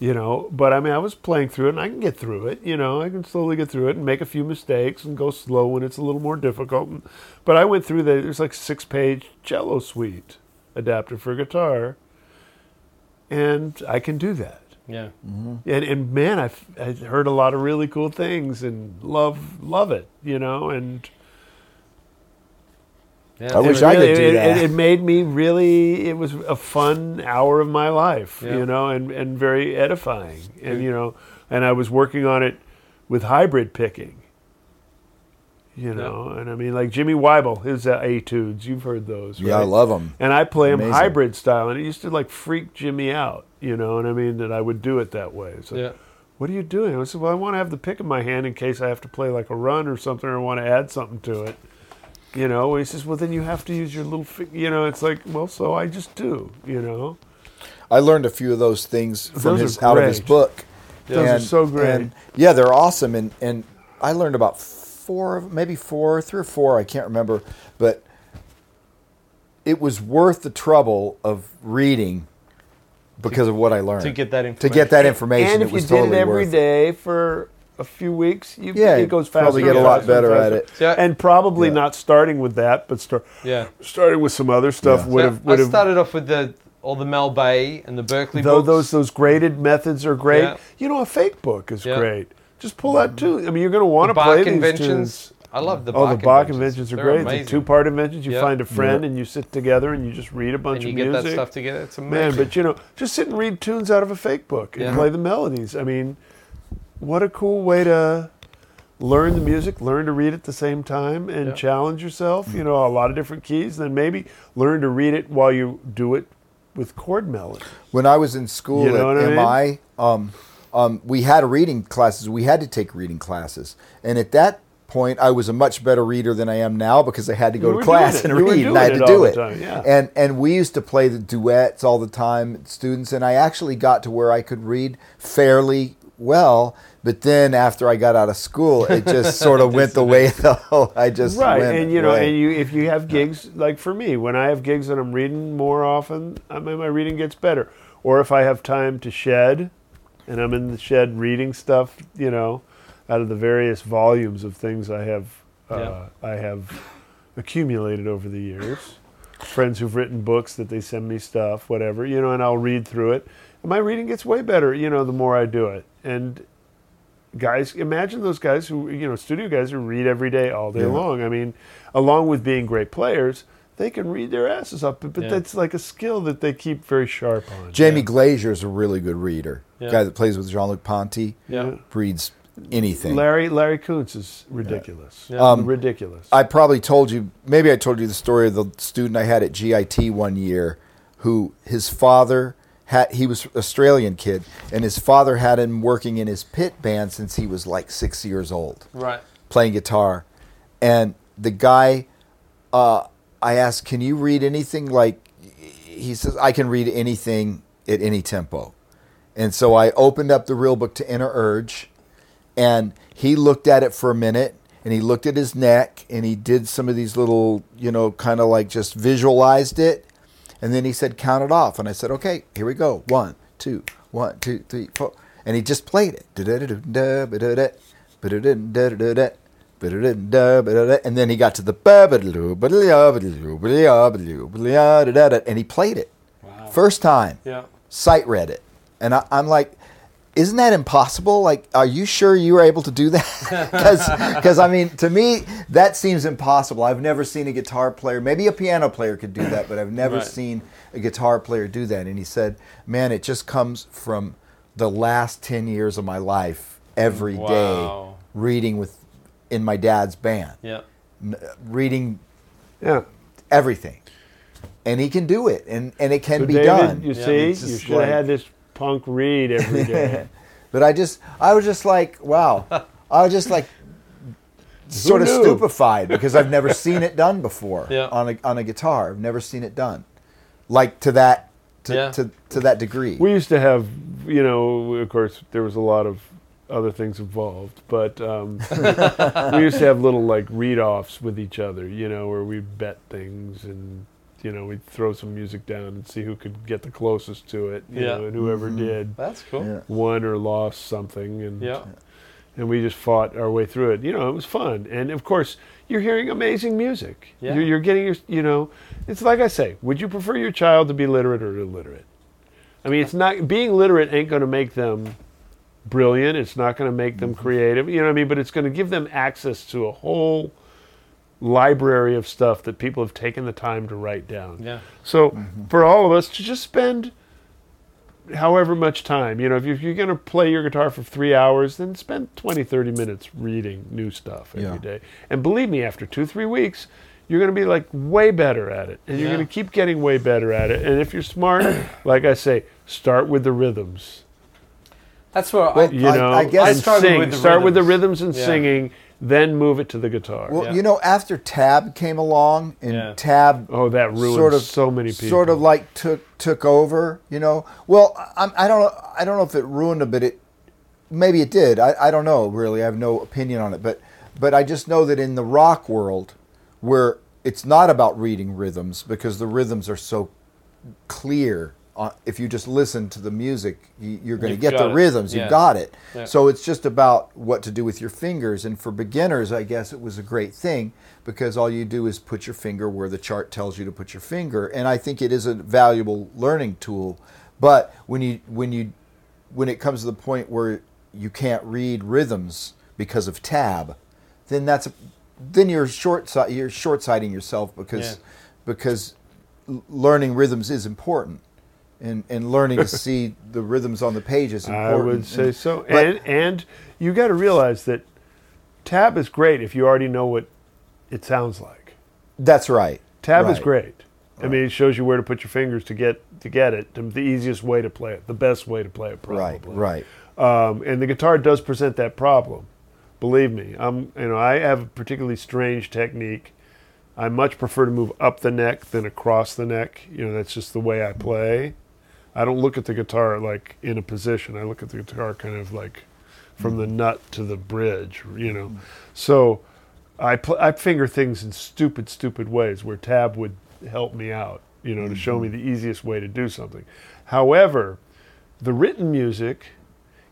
You know, but I mean, I was playing through it, and I can get through it. You know, I can slowly get through it and make a few mistakes and go slow when it's a little more difficult. But I went through the there's like six page cello suite adapted for guitar, and I can do that. Yeah. Mm-hmm. And, and man, I've, I've heard a lot of really cool things and love love it. You know, and Yeah. I wish it I could do it, that. It, it made me really. It was a fun hour of my life, Yeah. you know, and and very edifying. And you know, and I was working on it with hybrid picking. You know, and I mean, like Jimmy Wyble, his uh, etudes. You've heard those, Yeah, I love them. And I play them hybrid style, and it used to like freak Jimmy out. You know, and I mean that I would do it that way. So Yeah. what are you doing? I said, well, I want to have the pick in my hand in case I have to play like a run or something, or want to add something to it. You know, he says, well, then you have to use your little, fi-. you know, it's like, well, so I just do, you know. I learned a few of those things from Those are his out of his great. book. Those are so great. and, yeah, they're awesome. And and I learned about four, maybe four, three or four. I can't remember, but it was worth the trouble of reading because of what I learned To get that to information. get that information. and if it you was did totally it every worth day for a few weeks, you, Yeah, it goes you'd faster. probably get a lot faster better at it. Yeah. And probably Yeah. not starting with that, but start Yeah. starting with some other stuff Yeah. would So have would I have. started off with the all the Mel Bay and the Berklee Though books. those those graded methods are great. Yeah. You know, a fake book is Yeah. great. Just pull that too. I mean, you're going to want to play Bach these conventions. tunes. I love the oh, Bach the Bach conventions. conventions are They're great. Amazing. The two-part inventions. You Yeah. find a friend Yeah. and you sit together and you just read a bunch and you of get music. that stuff together. It's amazing. Man, but you know, just sit and read tunes out of a fake book and Yeah. play the melodies. I mean, what a cool way to learn the music, learn to read at the same time, and Yeah. challenge yourself. You know, a lot of different keys. Then maybe learn to read it while you do it with chord melody. When I was in school You know at what I mean? MI, um, um, we had reading classes. We had to take reading classes, and at that point, I was a much better reader than I am now because I had to go You to class and You read, and I had to do it. yeah. And and we used to play the duets all the time, students, and I actually got to where I could read fairly well. But then after I got out of school, it just sort of went the way the whole. I just right went and you know away. and you if you have gigs like for me when i have gigs and i'm reading more often I mean, my reading gets better or if i have time to shed and i'm in the shed reading stuff you know out of the various volumes of things i have uh, Yeah. i have accumulated over the years friends who've written books that they send me stuff whatever you know and i'll read through it and my reading gets way better you know the more i do it and guys imagine those guys who you know studio guys who read every day all day Yeah. long i mean along with being great players they can read their asses up but Yeah. that's like a skill that they keep very sharp on Jamie Yeah. Glaser is a really good reader. Guy that plays with Jean Luc Ponty yeah. reads anything. larry larry Koonse is ridiculous. Um, ridiculous I probably told you, maybe I told you the story of the student I had at GIT one year who his father had, he was Australian kid, and his father had him working in his pit band since he was like six years old, Right. playing guitar. And the guy, uh, I asked, Can you read anything like, he says, I can read anything at any tempo. And so I opened up the real book to Inner Urge, and he looked at it for a minute, and he looked at his neck, and he did some of these little, you know, kind of like just visualized it, and then he said, "Count it off," and I said, "Okay, here we go. One, two, one, two, three, four," and he just played it. And then he got to the and he played it Wow. first time Yeah. sight read it. And I, I'm like, isn't that impossible? Like, are you sure you were able to do that? Because, I mean, to me, that seems impossible. I've never seen a guitar player, maybe a piano player could do that, but I've never Right. seen a guitar player do that. And he said, man, it just comes from the last 10 years of my life every mm, day Wow. reading with in my dad's band, Yeah. reading yeah everything. And he can do it, and, and it can so be David, done. you Yeah. see It's you just should have like- had this punk read every day But I just, I was just like, wow. I was just like, sort of stupefied because I've never seen it done before Yeah. on a on a guitar. I've never seen it done, like to that to, Yeah. to, to that degree. We used to have, you know, of course, there was a lot of other things involved, but um, we used to have little like read offs with each other, you know, where we'd bet things and, you know, we'd throw some music down and see who could get the closest to it, you Yeah. know, and whoever mm-hmm. did That's cool. yeah. won or lost something. And, Yeah. and we just fought our way through it. You know, it was fun. And of course, you're hearing amazing music. Yeah. You're, you're getting your, you know, it's like I say, would you prefer your child to be literate or illiterate? I mean, it's not, being literate ain't going to make them brilliant. It's not going to make them mm-hmm. creative. You know what I mean? But it's going to give them access to a whole library of stuff that people have taken the time to write down. Yeah. So mm-hmm. for all of us to just spend however much time, you know, if you're, going to play your guitar for three hours, then spend 20, 30 minutes reading new stuff every day. Yeah. And believe me, after two, three weeks, you're going to be like way better at it. And you're Yeah. going to keep getting way better at it. And if you're smart, like I say, start with the rhythms. That's what Well, I, You know, I guess- and I sing. with the start with the rhythms. rhythms and Yeah. singing, then move it to the guitar. Well, Yeah. you know, after Tab came along and Yeah. Tab oh, that ruined sort of so many people. sort of like took took over. You know, well, I, I don't know. I don't know if it ruined it, but it maybe it did. I, I don't know really. I have no opinion on it, but but I just know that in the rock world, where it's not about reading rhythms because the rhythms are so clear. Uh, if you just listen to the music, you, you're going to get the it. rhythms. Yeah. You've got it. Yeah. So it's just about what to do with your fingers. And for beginners, I guess it was a great thing because all you do is put your finger where the chart tells you to put your finger. And I think it is a valuable learning tool. But when you when you when it comes to the point where you can't read rhythms because of tab, then that's a, then you're short you're short sighting yourself because Yeah. because learning rhythms is important. And, and learning to see the rhythms on the page is important. I would say And- so. and and you got to realize that tab is great if you already know what it sounds like. That's right. Tab is Right. great. I mean, it shows you where to put your fingers to get to get it. The easiest way to play it, the best way to play it, Right, probably. right. Um, and the guitar does present that problem. Believe me, I'm you know I have a particularly strange technique. I much prefer to move up the neck than across the neck. You know, that's just the way I play. I don't look at the guitar like in a position. I look at the guitar kind of like from the mm. nut to the bridge. You know, mm. so I pl- I finger things in stupid, stupid ways where tab would help me out. You know, to show me mm-hmm. the easiest way to do something. However, the written music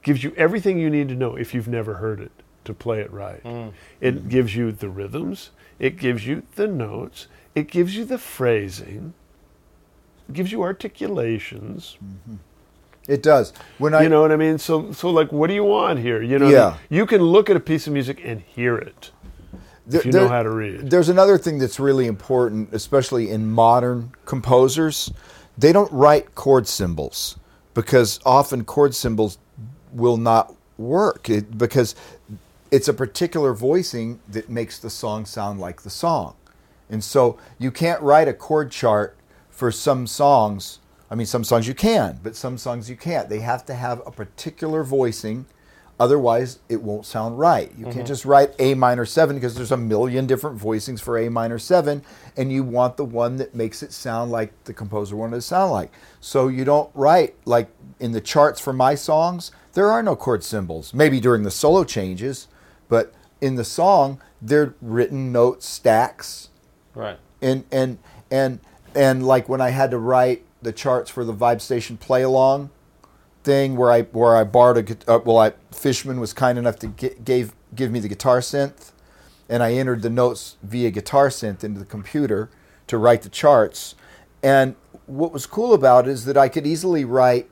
gives you everything you need to know if you've never heard it to play it right. Mm. It gives you the rhythms, it gives you the notes, it gives you the phrasing, it gives you articulations. It does. When I you know what I mean? So so like what do you want here? You know, Yeah. you can look at a piece of music and hear it if you know how to read. There's another thing that's really important, especially in modern composers. They don't write chord symbols because often chord symbols will not work it, because it's a particular voicing that makes the song sound like the song. And so you can't write a chord chart for some songs. I mean, some songs you can, but some songs you can't. They have to have a particular voicing. Otherwise, it won't sound right. You can't mm-hmm. just write A minor 7 because there's a million different voicings for A minor 7, and you want the one that makes it sound like the composer wanted it to sound like. So you don't write, like in the charts for my songs, there are no chord symbols. Maybe during the solo changes, but in the song, they're written note stacks right. and and and and like when I had to write the charts for the Vibe Station play along thing, where I where I borrowed a uh, well, I Fishman was kind enough to gi- gave give me the guitar synth, and I entered the notes via guitar synth into the computer to write the charts. And what was cool about it is that I could easily write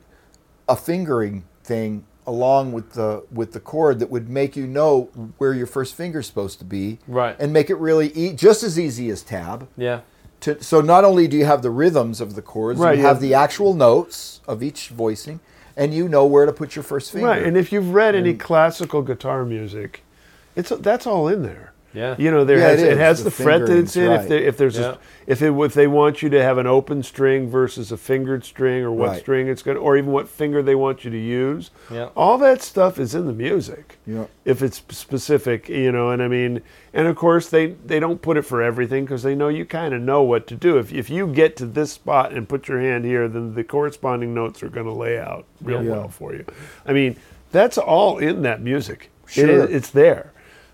a fingering thing along with the with the chord that would make you know where your first finger's supposed to be Right. and make it really e- just as easy as tab Yeah. To, so not only do you have the rhythms of the chords Right, you have the actual notes of each voicing and you know where to put your first finger Right, and if you've read any classical guitar music, it's that's all in there. Yeah. You know, there Yeah, has it it, is. has The the, fret that it's in. fingering's If there, if there's Yeah. a, if it if they want you to have an open string versus a fingered string, or what Right. string it's going, to or even what finger they want you to use. Yeah. All that stuff is in the music. Yeah. If it's specific, you know, and I mean, and of course they they don't put it for everything because they know you kind of know what to do. If if you get to this spot and put your hand here, then the corresponding notes are going to lay out real Yeah. well for you. I mean, that's all in that music. Sure. is- it's there.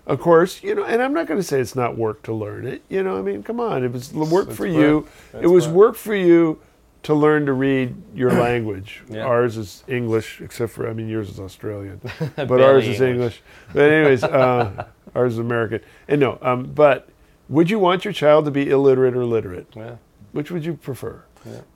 Of course, you know, and I'm not going to say it's not work to learn it. You know, I mean, come on, it was work It's for work. you. It's It was work. work for you to learn to read your language. Yeah. Ours is English, except for I mean, yours is Australian, but ours is English. English. But anyways, uh, ours is American. And no, um, but would you want your child to be illiterate or literate? Yeah. Which would you prefer?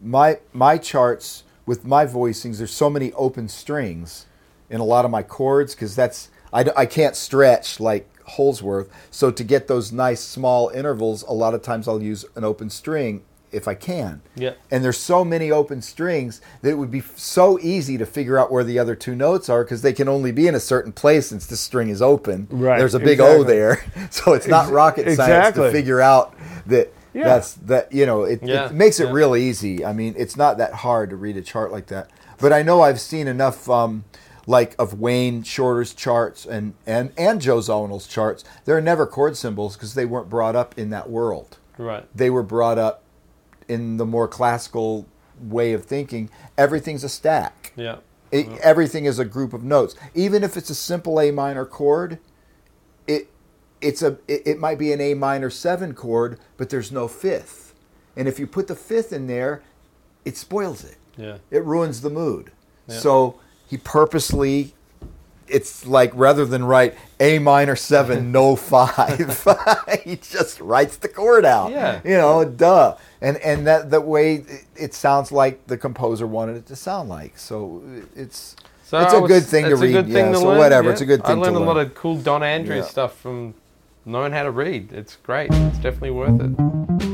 my my charts with my voicings there's so many open strings in a lot of my chords because that's I, I can't stretch like Holdsworth so to get those nice small intervals a lot of times i'll use an open string if i can Yeah. and there's so many open strings that it would be so easy to figure out where the other two notes are because they can only be in a certain place since this string is open Right, there's a big o there so it's not rocket science exactly. to figure out that Yeah. that's that you know it, Yeah, it makes it yeah. real easy. I mean, it's not that hard to read a chart like that. But I know I've seen enough, um, like of Wayne Shorter's charts and and and Joe Zawinul's charts. There are never chord symbols because they weren't brought up in that world. Right. They were brought up in the more classical way of thinking. Everything's a stack. Yeah. It, everything is a group of notes. Even if it's a simple A minor chord, it it's a it, it might be an A minor seven chord, but there's no fifth. And if you put the fifth in there, it spoils it. Yeah. It ruins the mood. Yeah. So he purposely it's like rather than write A minor seven, no five, he just writes the chord out. Yeah. You know, duh. And and that the way it, sounds like the composer wanted it to sound like. So it's So it's a was- good thing to read. thing yeah, to so learn, whatever, yeah. it's a good thing to read. I learned to a learn. lot of cool Don Andrews Yeah. stuff from knowing how to read. It's great. It's definitely worth it.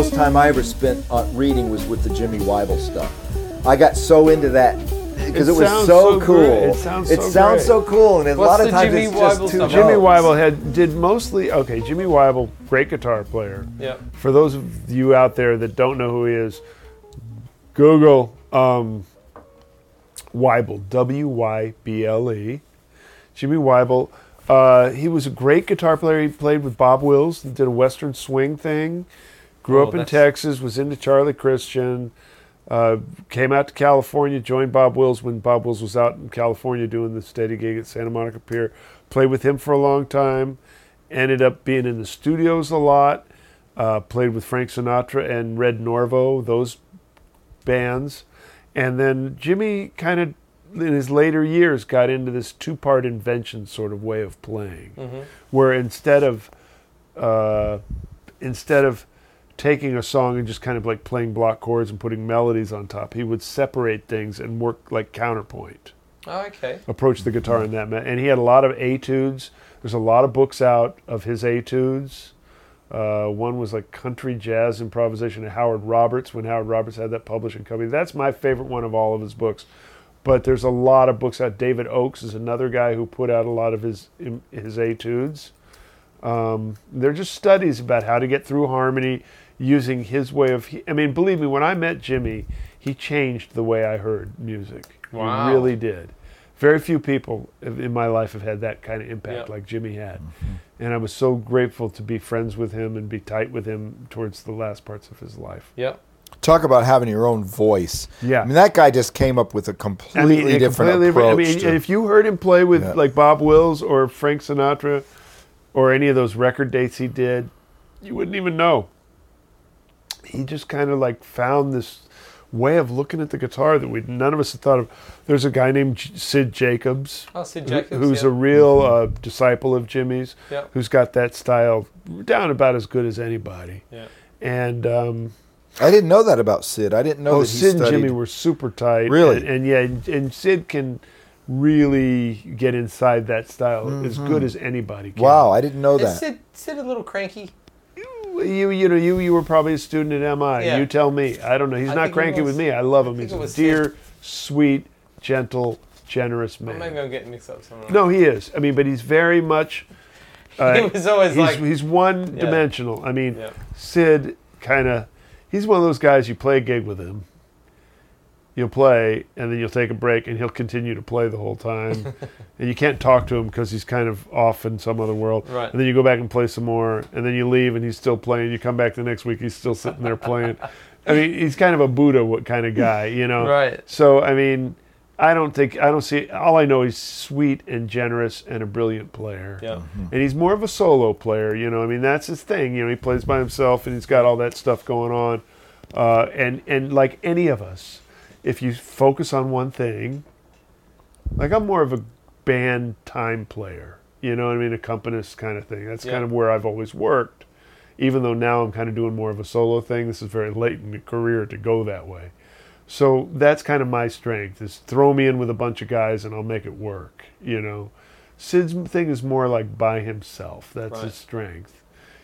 Most time I ever spent on reading was with the Jimmy Wyble stuff. I got so into that because It it, was so, so cool. great. It sounds so great. so cool, and a What's lot of times Jimmy it's just Wyble two stuff? Jimmy notes. Wyble had did mostly okay. Jimmy Wyble, great guitar player. Yeah. For those of you out there that don't know who he is, Google um, Wyble, W Y B L E. Jimmy Wyble. Uh, he was a great guitar player. He played with Bob Wills, and did a Western swing thing. Grew Oh, up in that's- Texas, was into Charlie Christian. Uh, came out to California, joined Bob Wills when Bob Wills was out in California doing the steady gig at Santa Monica Pier. Played with him for a long time. Ended up being in the studios a lot. Uh, played with Frank Sinatra and Red Norvo, those bands. And then Jimmy kind of, in his later years, got into this two part invention sort of way of playing, where instead of uh, instead of taking a song and just kind of like playing block chords and putting melodies on top, he would separate things and work like counterpoint. Oh, okay. approach the guitar in that ma- and he had a lot of etudes. There's a lot of books out of his etudes. Uh, one was like country jazz improvisation of howard roberts when howard roberts had that publishing company. That's my favorite one of all of his books. But there's a lot of books out. David oakes is another guy who put out a lot of his his etudes. Um, they're just studies about how to get through harmony using his way of i mean believe me when i met jimmy he changed the way i heard music Wow. he really did very few people in my life have had that kind of impact Yep. like Jimmy had. Mm-hmm. And I was so grateful to be friends with him and be tight with him towards the last parts of his life. Yep. Talk about having your own voice. Yeah. I mean, that guy just came up with a completely a different completely approach. I mean, to- if you heard him play with Yeah. like Bob Wills or Frank Sinatra or any of those record dates he did, you wouldn't even know. He just kind of like found this way of looking at the guitar that we none of us had thought of. There's a guy named J- Sid Jacobs. Oh, Sid who- who's yeah. a real uh, disciple of Jimmy's, Yeah. who's got that style down about as good as anybody. Yeah. And um, I didn't know that about Sid. I didn't know oh, that he Sid and. Jimmy were super tight. Really? and, and yeah, and, and Sid can really get inside that style as good as anybody. Can. wow, I didn't know Is that. Sid, Sid a little cranky? You you know you you were probably a student at MI. Yeah. You tell me. I don't know. He's I not cranky was- with me. I love him. I He's a dear, Sid. sweet, gentle, generous man. maybe I'm getting mixed up somewhere. No, he is. I mean, but he's very much. Uh, He was always he's, like- he's one dimensional. I mean, Yeah. Sid kind of. He's one of those guys. You play a gig with him. You'll play, and then you'll take a break, and he'll continue to play the whole time. and you can't talk to him because he's kind of off in some other world. Right. And then you go back and play some more, and then you leave, and he's still playing. You come back the next week, he's still sitting there playing. I mean, he's kind of a Buddha what kind of guy, you know. Right. So I mean, I don't think I don't see. All I know he's sweet and generous and a brilliant player. Yeah. And he's more of a solo player, you know. I mean, that's his thing. You know, he plays by himself and he's got all that stuff going on. Uh, and and like any of us, if you focus on one thing, like I'm more of a band time player. You know what I mean? Accompanist kind of thing. That's Yeah. kind of where I've always worked. Even though now I'm kind of doing more of a solo thing. This is very late in the career to go that way. So that's kind of my strength is throw me in with a bunch of guys and I'll make it work, you know. Sid's thing is more like by himself. That's Right. his strength.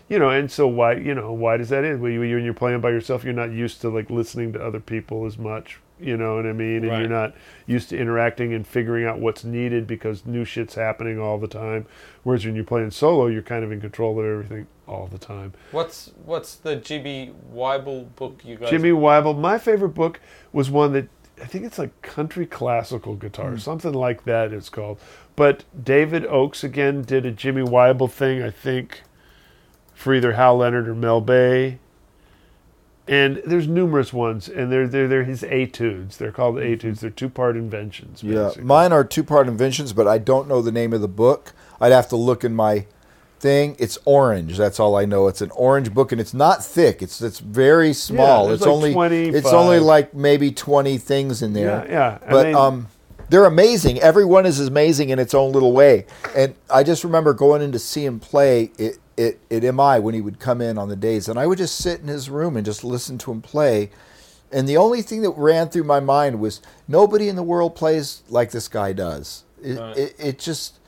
You know, and so why, you know, why does that is? You- when you're playing by yourself, you're not used to like listening to other people as much, you know what I mean? And Right. you're not used to interacting and figuring out what's needed because new shit's happening all the time. Whereas when you're playing solo, you're kind of in control of everything all the time. What's what's the Jimmy Wyble book you guys? Jimmy Wyble. My favorite book was one that I think it's like country classical guitar, hmm. something like that. It's called. But David Oakes again did a Jimmy Wyble thing. I think for either Hal Leonard or Mel Bay. And there's numerous ones, and they're they're, they're his etudes. They're called etudes. They're two part inventions. Yeah, mine are two part inventions, but I don't know the name of the book. I'd have to look in my thing. It's orange. That's all I know. It's an orange book, and it's not thick. It's it's very small. there's it's like only 25. it's only like maybe twenty things in there. Yeah, yeah. I But mean- um, they're amazing. Everyone is amazing in its own little way. And I just remember going in to see him play it, it, at MI when he would come in on the days, and I would just sit in his room and just listen to him play. And the only thing that ran through my mind was nobody in the world plays like this guy does. It, Right. it, it just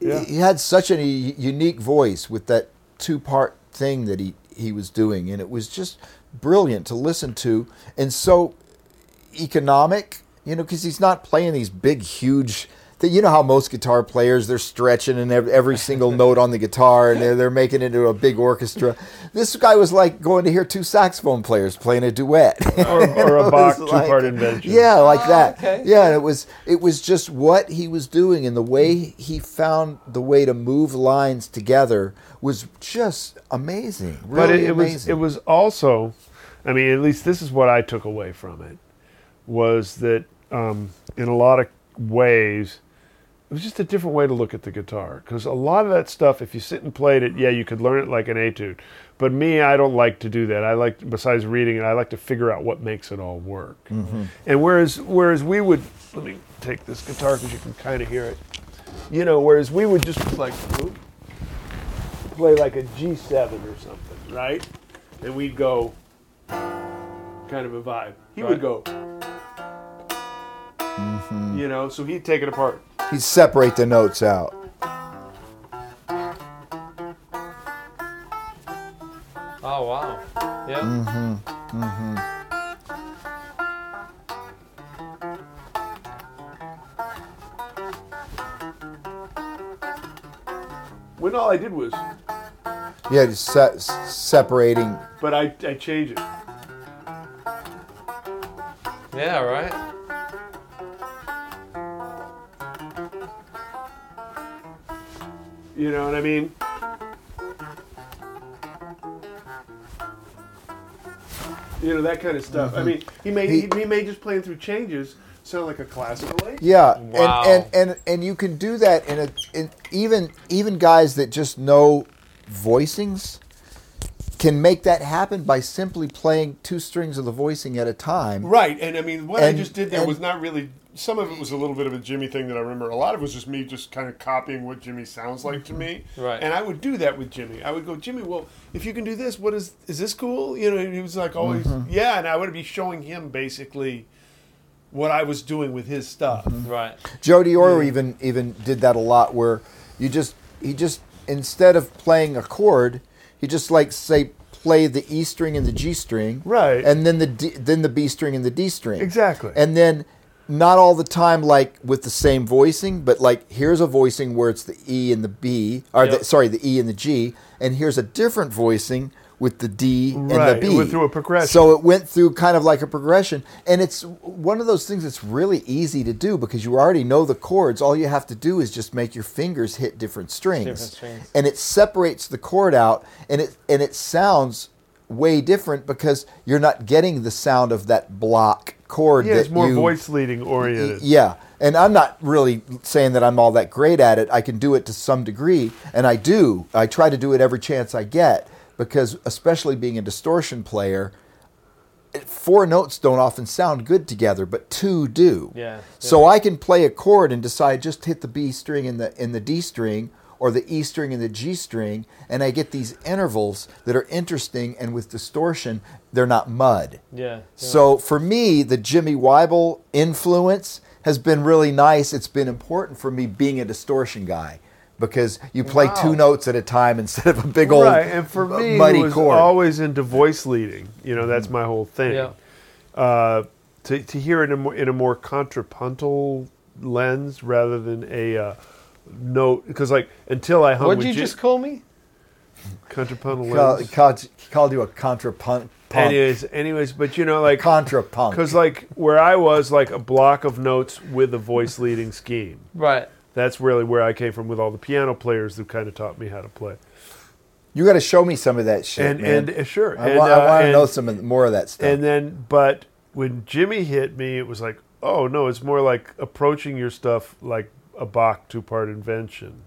Yeah. he had such a unique voice with that two part thing that he, he was doing, and it was just brilliant to listen to, and so economic, you know, because he's not playing these big, huge. That you know how most guitar players they're stretching and every, every single note on the guitar and they're, they're making it into a big orchestra. This guy was like going to hear two saxophone players playing a duet, or, or a Bach was two part invention. yeah, like that. okay. Yeah, and it was it was just what he was doing and the way he found the way to move lines together was just amazing. Really but it, it was it was also, I mean, at least this is what I took away from it, was that um, in a lot of ways, it was just a different way to look at the guitar. Because a lot of that stuff, if you sit and played it, yeah, you could learn it like an etude. But me, I don't like to do that. I like, besides reading it, I like to figure out what makes it all work. Mm-hmm. And whereas, whereas we would, let me take this guitar because you can kind of hear it. You know, whereas we would just like, play like a G7 or something, right? And we'd go kind of a vibe. He would go, mm-hmm. you know, so he'd take it apart. He'd separate the notes out. Oh wow. Yeah. Mm-hmm. Mm-hmm. When all I did was, Yeah, just se- separating. but I, I changed it. Yeah. Right. You know what I mean? You know that kind of stuff. I mm-hmm. mean, he may he, he may just playing through changes sound like a classical A. Yeah, Wow. and, and and and you can do that in a in even even guys that just know voicings can make that happen by simply playing two strings of the voicing at a time. Right, and I mean, what And- I just did there and- was not really. Some of it was a little bit of a Jimmy thing that I remember. A lot of it was just me just kind of copying what Jimmy sounds like to mm-hmm. me. Right. And I would do that with Jimmy. I would go, Jimmy, well, if you can do this, what is is this cool? You know, and he was like always, mm-hmm. yeah. And I would be showing him basically what I was doing with his stuff. Mm-hmm. Right. Joe Diorio even even did that a lot, where you just he just instead of playing a chord, he just like say play the E string and the G string, Right. and then the D, then the B string and the D string, Exactly. and then not all the time like with the same voicing, but like here's a voicing where it's the E and the B, or Yep. the, sorry, the E and the G, and here's a different voicing with the D and Right, the it B. went through a progression. So it went through kind of like a progression, and it's one of those things that's really easy to do because you already know the chords. All you have to do is just make your fingers hit different strings, Different strings. and it separates the chord out, and it and it sounds way different because you're not getting the sound of that block chord. yeah, it's more you, voice leading oriented. yeah, and I'm not really saying that I'm all that great at it. I can do it to some degree, and I do. I try to do it every chance I get because, especially being a distortion player, four notes don't often sound good together, but two do. Yeah, So I can play a chord and decide just hit the B string in the in the D string or the E string and the G string, and I get these intervals that are interesting and with distortion, they're not mud. Yeah. So for me, the Jimmy Wyble influence has been really nice. It's been important for me being a distortion guy because you play Wow. two notes at a time instead of a big old right, and for me, muddy was chord. always into voice leading. You know, that's my whole thing. Yeah. Uh, to, to hear it in a more, in a more contrapuntal lens rather than a uh, note, because like until I hung What'd with you Ji- just call me? contrapuntal Call- lens. called, called you a contrapunt. Anyways, anyways, but you know, like Contrapunk. because like where I was, like a block of notes with a voice leading scheme. Right. That's really where I came from with all the piano players who kind of taught me how to play. You got to show me some of that shit, and man. and uh, sure, I, and, wa- I uh, want to and- know some of, more of that stuff. And then, but when Jimmy hit me, it was like, oh no, it's more like approaching your stuff like a Bach two part invention.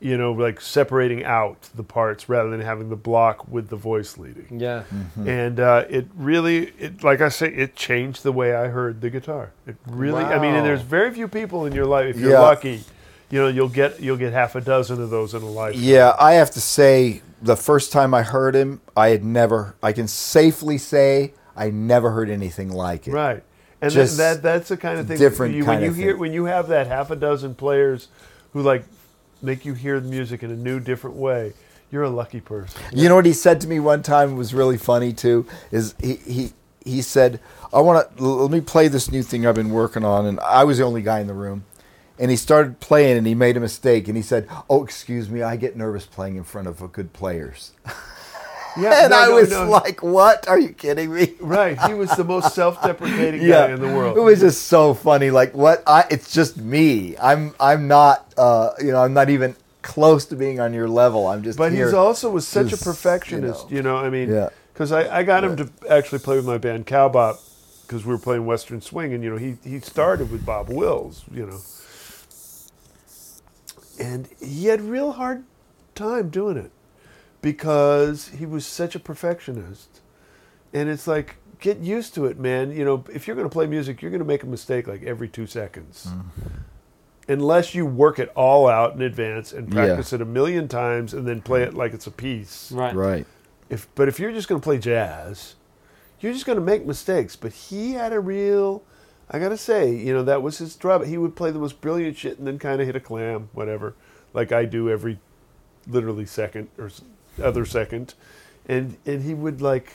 You know, like separating out the parts rather than having the block with the voice leading. Yeah. Mm-hmm. And uh, it really, it like I say, it changed the way I heard the guitar. It really, I mean, and there's very few people in your life. If you're Yeah. lucky, you know, you'll get you'll get half a dozen of those in a lifetime. Yeah, I have to say, the first time I heard him, I had never. I can safely say I never heard anything like it. Right. And Just that, that that's the kind of thing different you, when you hear thing. when you have that half a dozen players who like make you hear the music in a new different way. You're a lucky person. You know what he said to me one time was really funny too. Is he he he said, "I want to let me play this new thing I've been working on," and I was the only guy in the room. And he started playing, and he made a mistake, and he said, "Oh, excuse me, I get nervous playing in front of good players." Yeah, and no, I no, was no. like, "What? Are you kidding me?" right. He was the most self-deprecating guy in the world. It was just so funny. Like what? I it's just me. I'm I'm not. Uh, you know, I'm not even close to being on your level. I'm just. But here. he's also was such a perfectionist, you you know. know. I mean, Yeah. because I, I got him to actually play with my band Cowbop because we were playing Western Swing, and you know he he started with Bob Wills, you know, and he had real hard time doing it because he was such a perfectionist, and it's like get used to it, man. You know, if you're going to play music, you're going to make a mistake like every two seconds mm. unless you work it all out in advance and Yeah. practice it a million times and then play it like it's a piece. Right. right. If but if you're just going to play jazz, you're just going to make mistakes. But he had a real, I got to say, you know, that was his drawback. He would play the most brilliant shit and then kind of hit a clam, whatever, like I do every, literally second or s- other second, and and he would like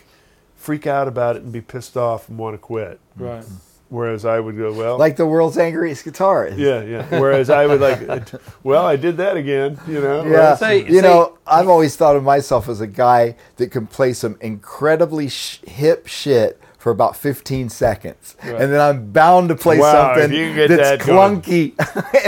freak out about it and be pissed off and want to quit. Right. Whereas I would go, well, Like the world's angriest guitarist. yeah, yeah. Whereas I would like, well, I did that again, you know. Yeah, Say- you say- know, I've always thought of myself as a guy that can play some incredibly sh- hip shit for about 15 seconds, and then I'm bound to play Wow, something that's that clunky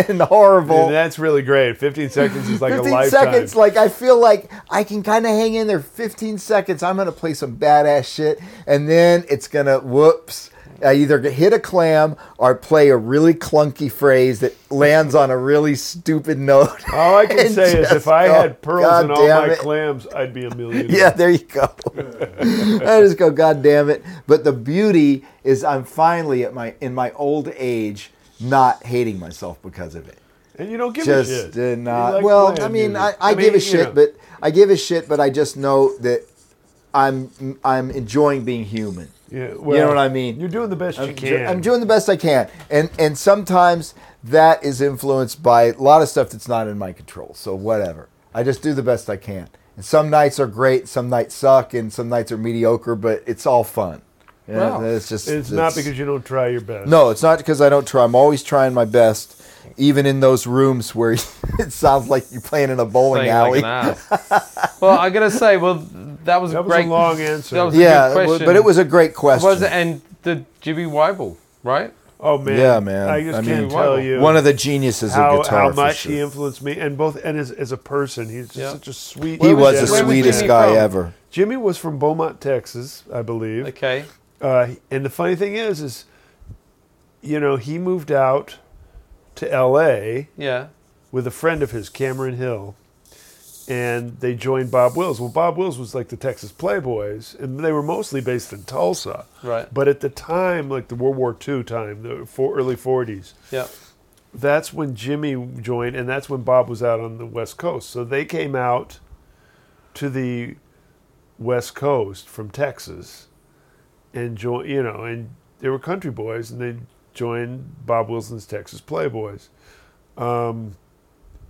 and horrible. And that's really great. 15 seconds is like 15 a lifetime. seconds, like I feel like I can kind of hang in there. 15 seconds, I'm gonna play some badass shit, and then it's gonna whoops. I either hit a clam or play a really clunky phrase that lands on a really stupid note. all I can and say is if I go, had pearls "God in all my it." clams, I'd be a millionaire. Yeah, there you go. I just go, God damn it! But the beauty is, I'm finally at my in my old age, not hating myself because of it. And you don't give just a shit. not. like well, I mean, music. I, I, give a shit, know. but I give a shit, but I just know that I'm I'm enjoying being human. Yeah, you know what I mean? You're doing the best you I'm, can. I'm doing the best I can, and and sometimes that is influenced by a lot of stuff that's not in my control. So whatever, I just do the best I can. And some nights are great, some nights suck, and some nights are mediocre. But it's all fun. You know, Wow. it's just It's not because you don't try your best. no, it's not because I don't try. I'm always trying my best, even in those rooms where it sounds like you're playing in a bowling Playing alley. like well, I gotta say, well, that was a That was great a long answer. That was a yeah, good but- question. but it was a great question. Was it and the Jimmy Wyble, right? oh man, Yeah, man. I just I can't mean, tell you One of the geniuses how, of guitar. how for much sure. he influenced me, and both and as, as a person, he's just Yeah. such a sweet. He was the sweetest guy from? ever. Jimmy was from Beaumont, Texas, I believe. Okay. Uh, and the funny thing is, is you know he moved out to L.A. Yeah. with a friend of his, Cameron Hill, and they joined Bob Wills. Well, Bob Wills was like the Texas Playboys, and they were mostly based in Tulsa. Right. But at the time, like the World War II time, the early '40s, Yeah. that's when Jimmy joined, and that's when Bob was out on the West Coast. So they came out to the West Coast from Texas, and join. You know, and they were country boys, and they joined Bob Wills's Texas Playboys. Um,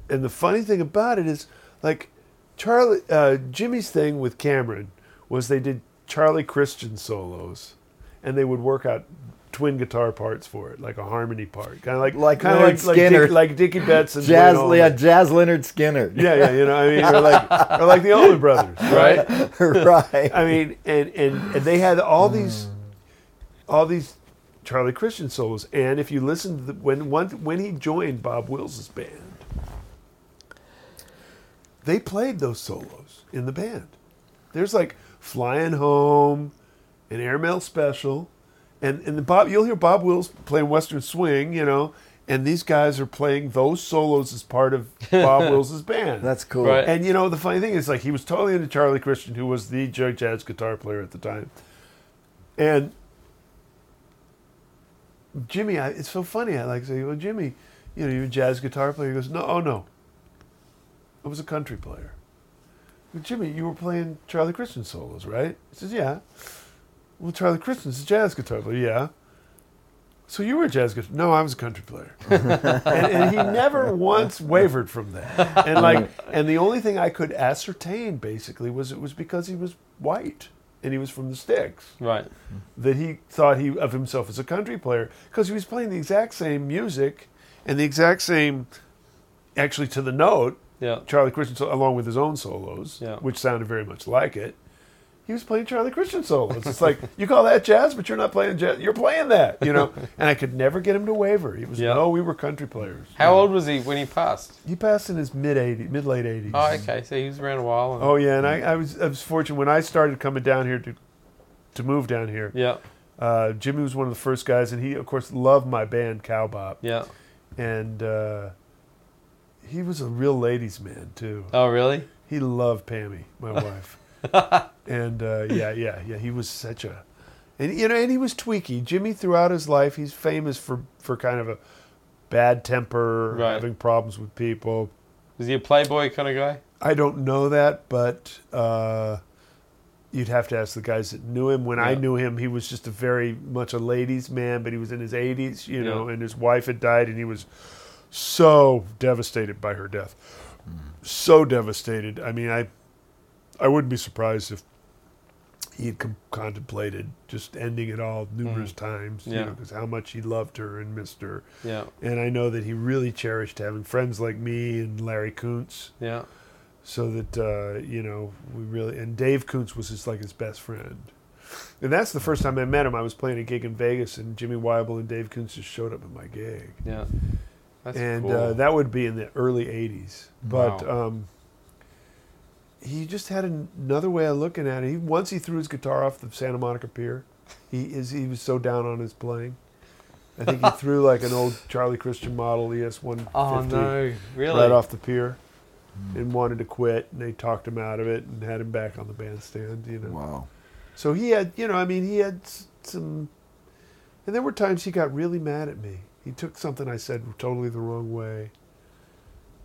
and the funny thing about it is, like Charlie, uh, Jimmy's thing with Cameron was they did Charlie Christian solos, and they would work out twin guitar parts for it, like a harmony part, kind of like Like kind of like, Skinner. Dick, like Dickie Betts and Jazz, Duane yeah, Jazz Lynyrd Skynyrd. yeah, yeah, you know, I mean, or like or like the Allman Brothers, right? right. I mean, and, and and they had all these, all these Charlie Christian solos. And if you listen to the, when one, when he joined Bob Wills' band, they played those solos in the band. There's like Flying Home, an Airmail Special, and and the Bob you'll hear Bob Wills playing Western Swing, you know, and these guys are playing those solos as part of Bob Wills's band. That's cool. Right. And you know the funny thing is, like he was totally into Charlie Christian, who was the j- jazz guitar player at the time, and Jimmy. I, it's so funny. I like say, "Well, Jimmy, you know, you're a jazz guitar player." He goes, "No, oh no, I was a country player." Well, Jimmy, you were playing Charlie Christian solos, right? He says, "Yeah." Well, Charlie Christian's a jazz guitar player. Yeah. So you were a jazz guitar? No, I was a country player. and, and he never once wavered from that. And like, and the only thing I could ascertain basically was it was because he was white and he was from the sticks Right. that he thought he of himself as a country player because he was playing the exact same music and the exact same, actually to the note, Yeah. Charlie Christian along with his own solos, Yeah. which sounded very much like it. He was playing Charlie Christian solos. It's like you call that jazz, but you're not playing jazz. You're playing that, you know. and I could never get him to waver. He was Yeah. no, we were country players. How old was he when he passed? He passed in his mid 80s, mid late 80s. Oh, okay. So he was around a while. and- Oh yeah, and I, I was I was fortunate when I started coming down here to to move down here. Yeah. Uh, Jimmy was one of the first guys, and he of course loved my band Cowbop, Yeah. and uh, he was a real ladies' man too. Oh, really? He loved Pammy, my wife, and uh, yeah, yeah, yeah. He was such a, and you know, and he was tweaky. Jimmy throughout his life, he's famous for for kind of a bad temper, Right. having problems with people. Was he a playboy kind of guy? I don't know that, but uh, you'd have to ask the guys that knew him. When I knew him, he was just a very much a ladies' man, but he was in his 80s, you know, and his wife had died, and he was so devastated by her death. So devastated. I mean, I I wouldn't be surprised if he had com- contemplated just ending it all numerous times, you Mm. Yeah. know, because how much he loved her and missed her. Yeah. And I know that he really cherished having friends like me and Larry Koonse Yeah. so that uh, you know we really and Dave Koonse was his like his best friend, and that's the first time I met him. I was playing a gig in Vegas, and Jimmy Wyble and Dave Koonse just showed up at my gig, Yeah. That's and cool. uh, that would be in the early '80s. But Wow. um, he just had an- another way of looking at it. He, once he threw his guitar off the Santa Monica Pier, he is he was so down on his playing. I think he threw like an old Charlie Christian model ES 150 oh no, really? right off the pier and wanted to quit and they talked him out of it and had him back on the bandstand you know Wow. so he had you know i mean he had some and there were times he got really mad at me he took something i said totally the wrong way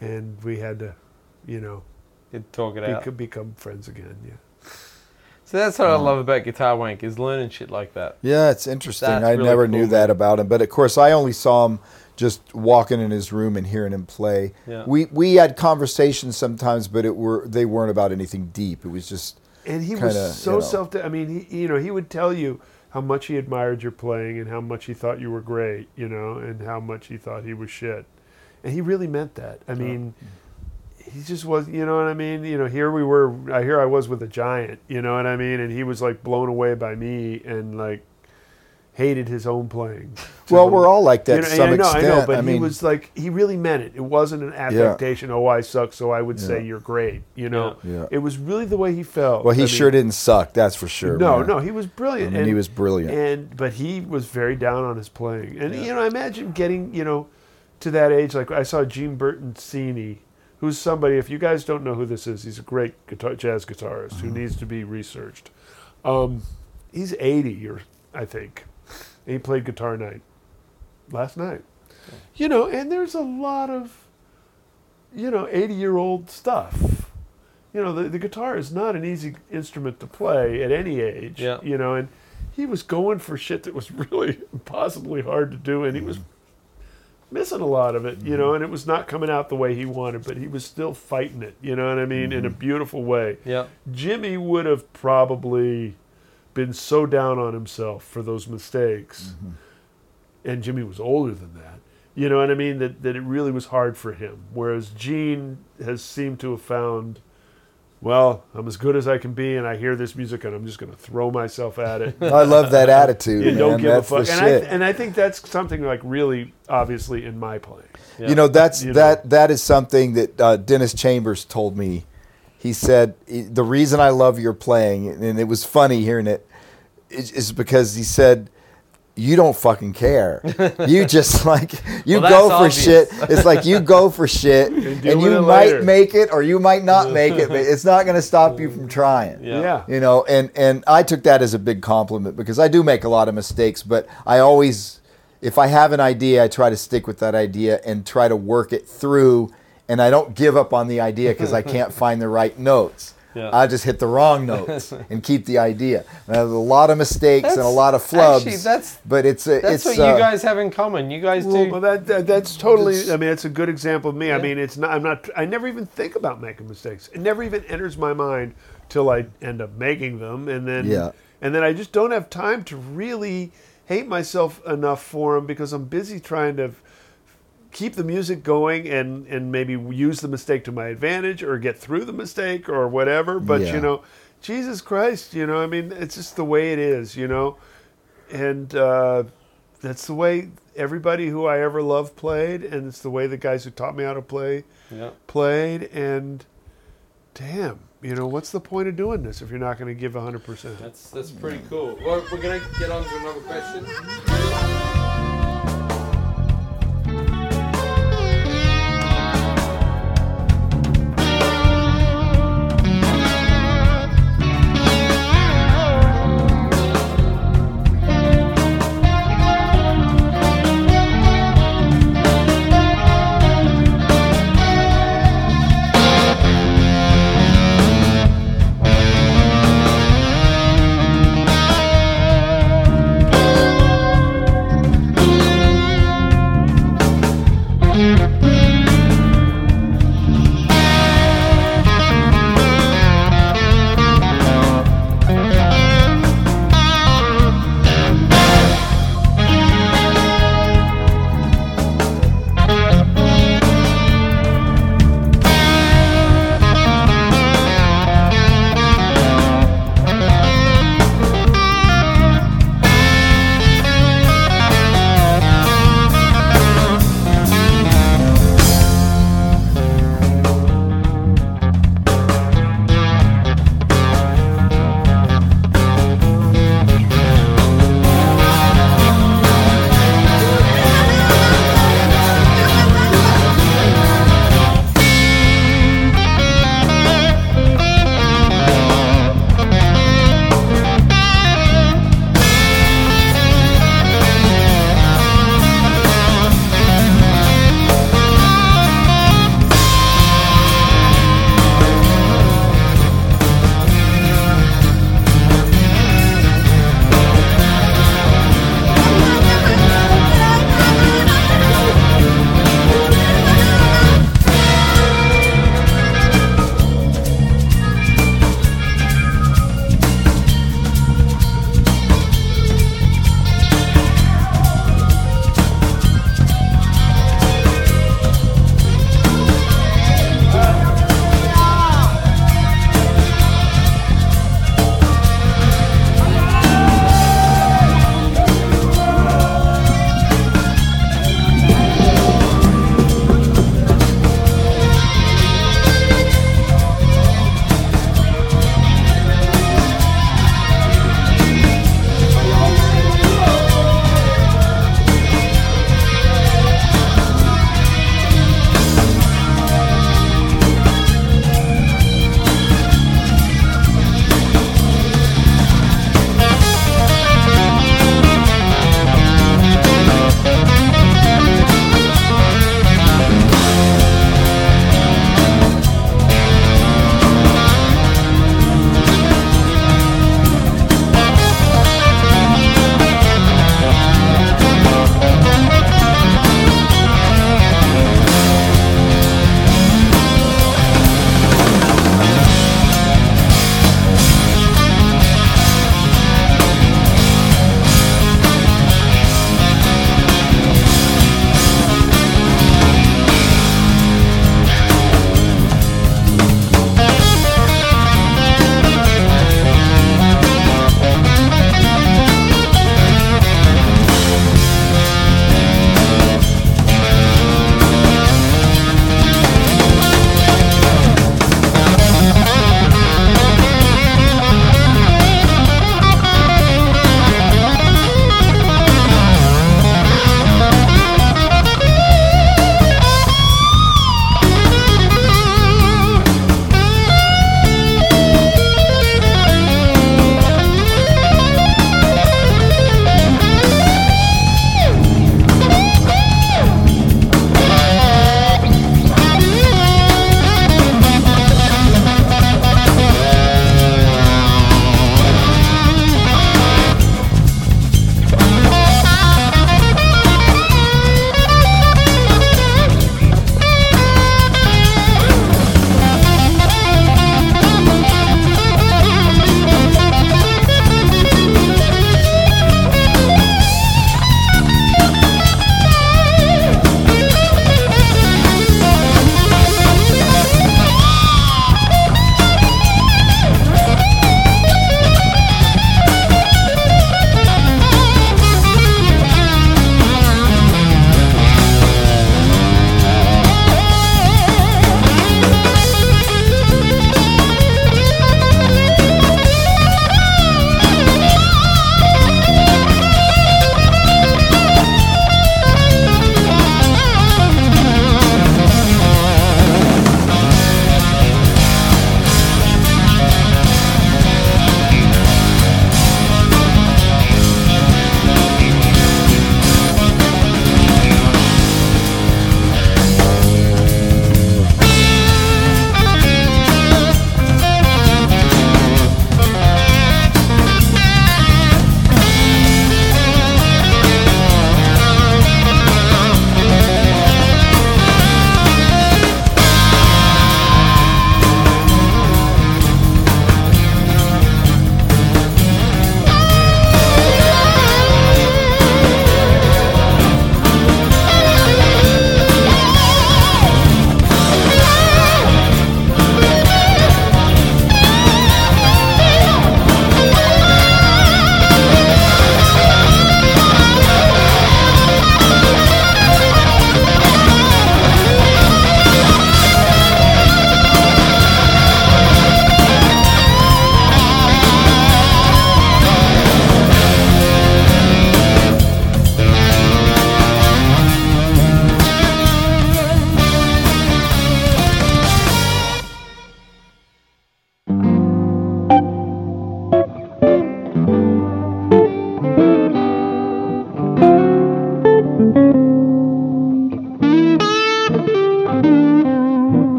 and we had to you know You'd talk it out. bec- become friends again yeah So that's what I um, love about Guitar Wank is learning shit like that. Yeah, it's interesting. That's I really never cool, knew man. that about him, but of course, I only saw him just walking in his room and hearing him play. Yeah. We we had conversations sometimes, but it were they weren't about anything deep. It was just and he Kinda, was so you know. self i mean he you know he would tell you how much he admired your playing and how much he thought you were great you know and how much he thought he was shit. And he really meant that. I mean he just was you know what i mean? You know here we were i here i was with a giant you know what i mean? And he was like blown away by me and like hated his own playing well, we're all like that you to some I know, extent. I know, but I mean, he was like he really meant it. It wasn't an affectation. Oh, I suck, so I would say you're great. You know, Yeah. Yeah. it was really the way he felt. well, he I sure mean, didn't suck. That's for sure. No, man. no, he was I brilliant. mean, and, he was brilliant. and but he was very down on his playing. And Yeah. you know, I imagine getting you know to that age. Like I saw Gene Bertoncini, who's somebody. If you guys don't know who this is, he's a great guitar, jazz guitarist Mm-hmm. who needs to be researched. Um, he's eighty, or I think. And he played guitar night last night. You know, and there's a lot of you know eighty year old stuff. You know, the, the guitar is not an easy instrument to play at any age. Yeah. You know, and he was going for shit that was really impossibly hard to do, and he was missing a lot of it, you know, mm-hmm. and it was not coming out the way he wanted, but he was still fighting it, you know what I mean, in a mm-hmm. beautiful way. Yeah. Jimmy would have probably been so down on himself for those mistakes, and Jimmy was older than that. You know what I mean? That that it really was hard for him. Whereas Gene has seemed to have found well, I'm as good as I can be, and I hear this music, and I'm just going to throw myself at it. I love that attitude. You man. don't give That's a fuck, and I and I think that's something like really obviously in my playing. You know, that's You know. that that is something that uh, Dennis Chambers told me. He said "E- the reason I love your playing, and it was funny hearing it, is, is because he said you don't fucking care. You just like you Well, go for obvious. shit. It's like you go for shit, and, deal you might later. make it or you might not make it, but it's not going to stop you from trying Yeah. Yeah. you know and and i took that as a big compliment because i do make a lot of mistakes but i always if i have an idea i try to stick with that idea and try to work it through and i don't give up on the idea because i can't find the right notes Yeah. i just hit the wrong notes and keep the idea I have a lot of mistakes and a lot of flubs actually, that's- but it's a, That's it's what uh, you guys have in common. You guys Well, do. well, that, that that's totally. I mean, it's a good example of me. I mean, it's not. I'm not. I never even think about making mistakes. It never even enters my mind till I end up making them, and then Yeah. and then I just don't have time to really hate myself enough for them because I'm busy trying to keep the music going and and maybe use the mistake to my advantage or get through the mistake or whatever. But Yeah. you know, Jesus Christ, you know, I mean, it's just the way it is, you know, and. uh that's the way everybody who I ever loved played, and it's the way the guys who taught me how to play yeah. played. And damn, you know, what's the point of doing this if you're not going to give 100%? That's that's pretty cool. Well, we're gonna get on to another question.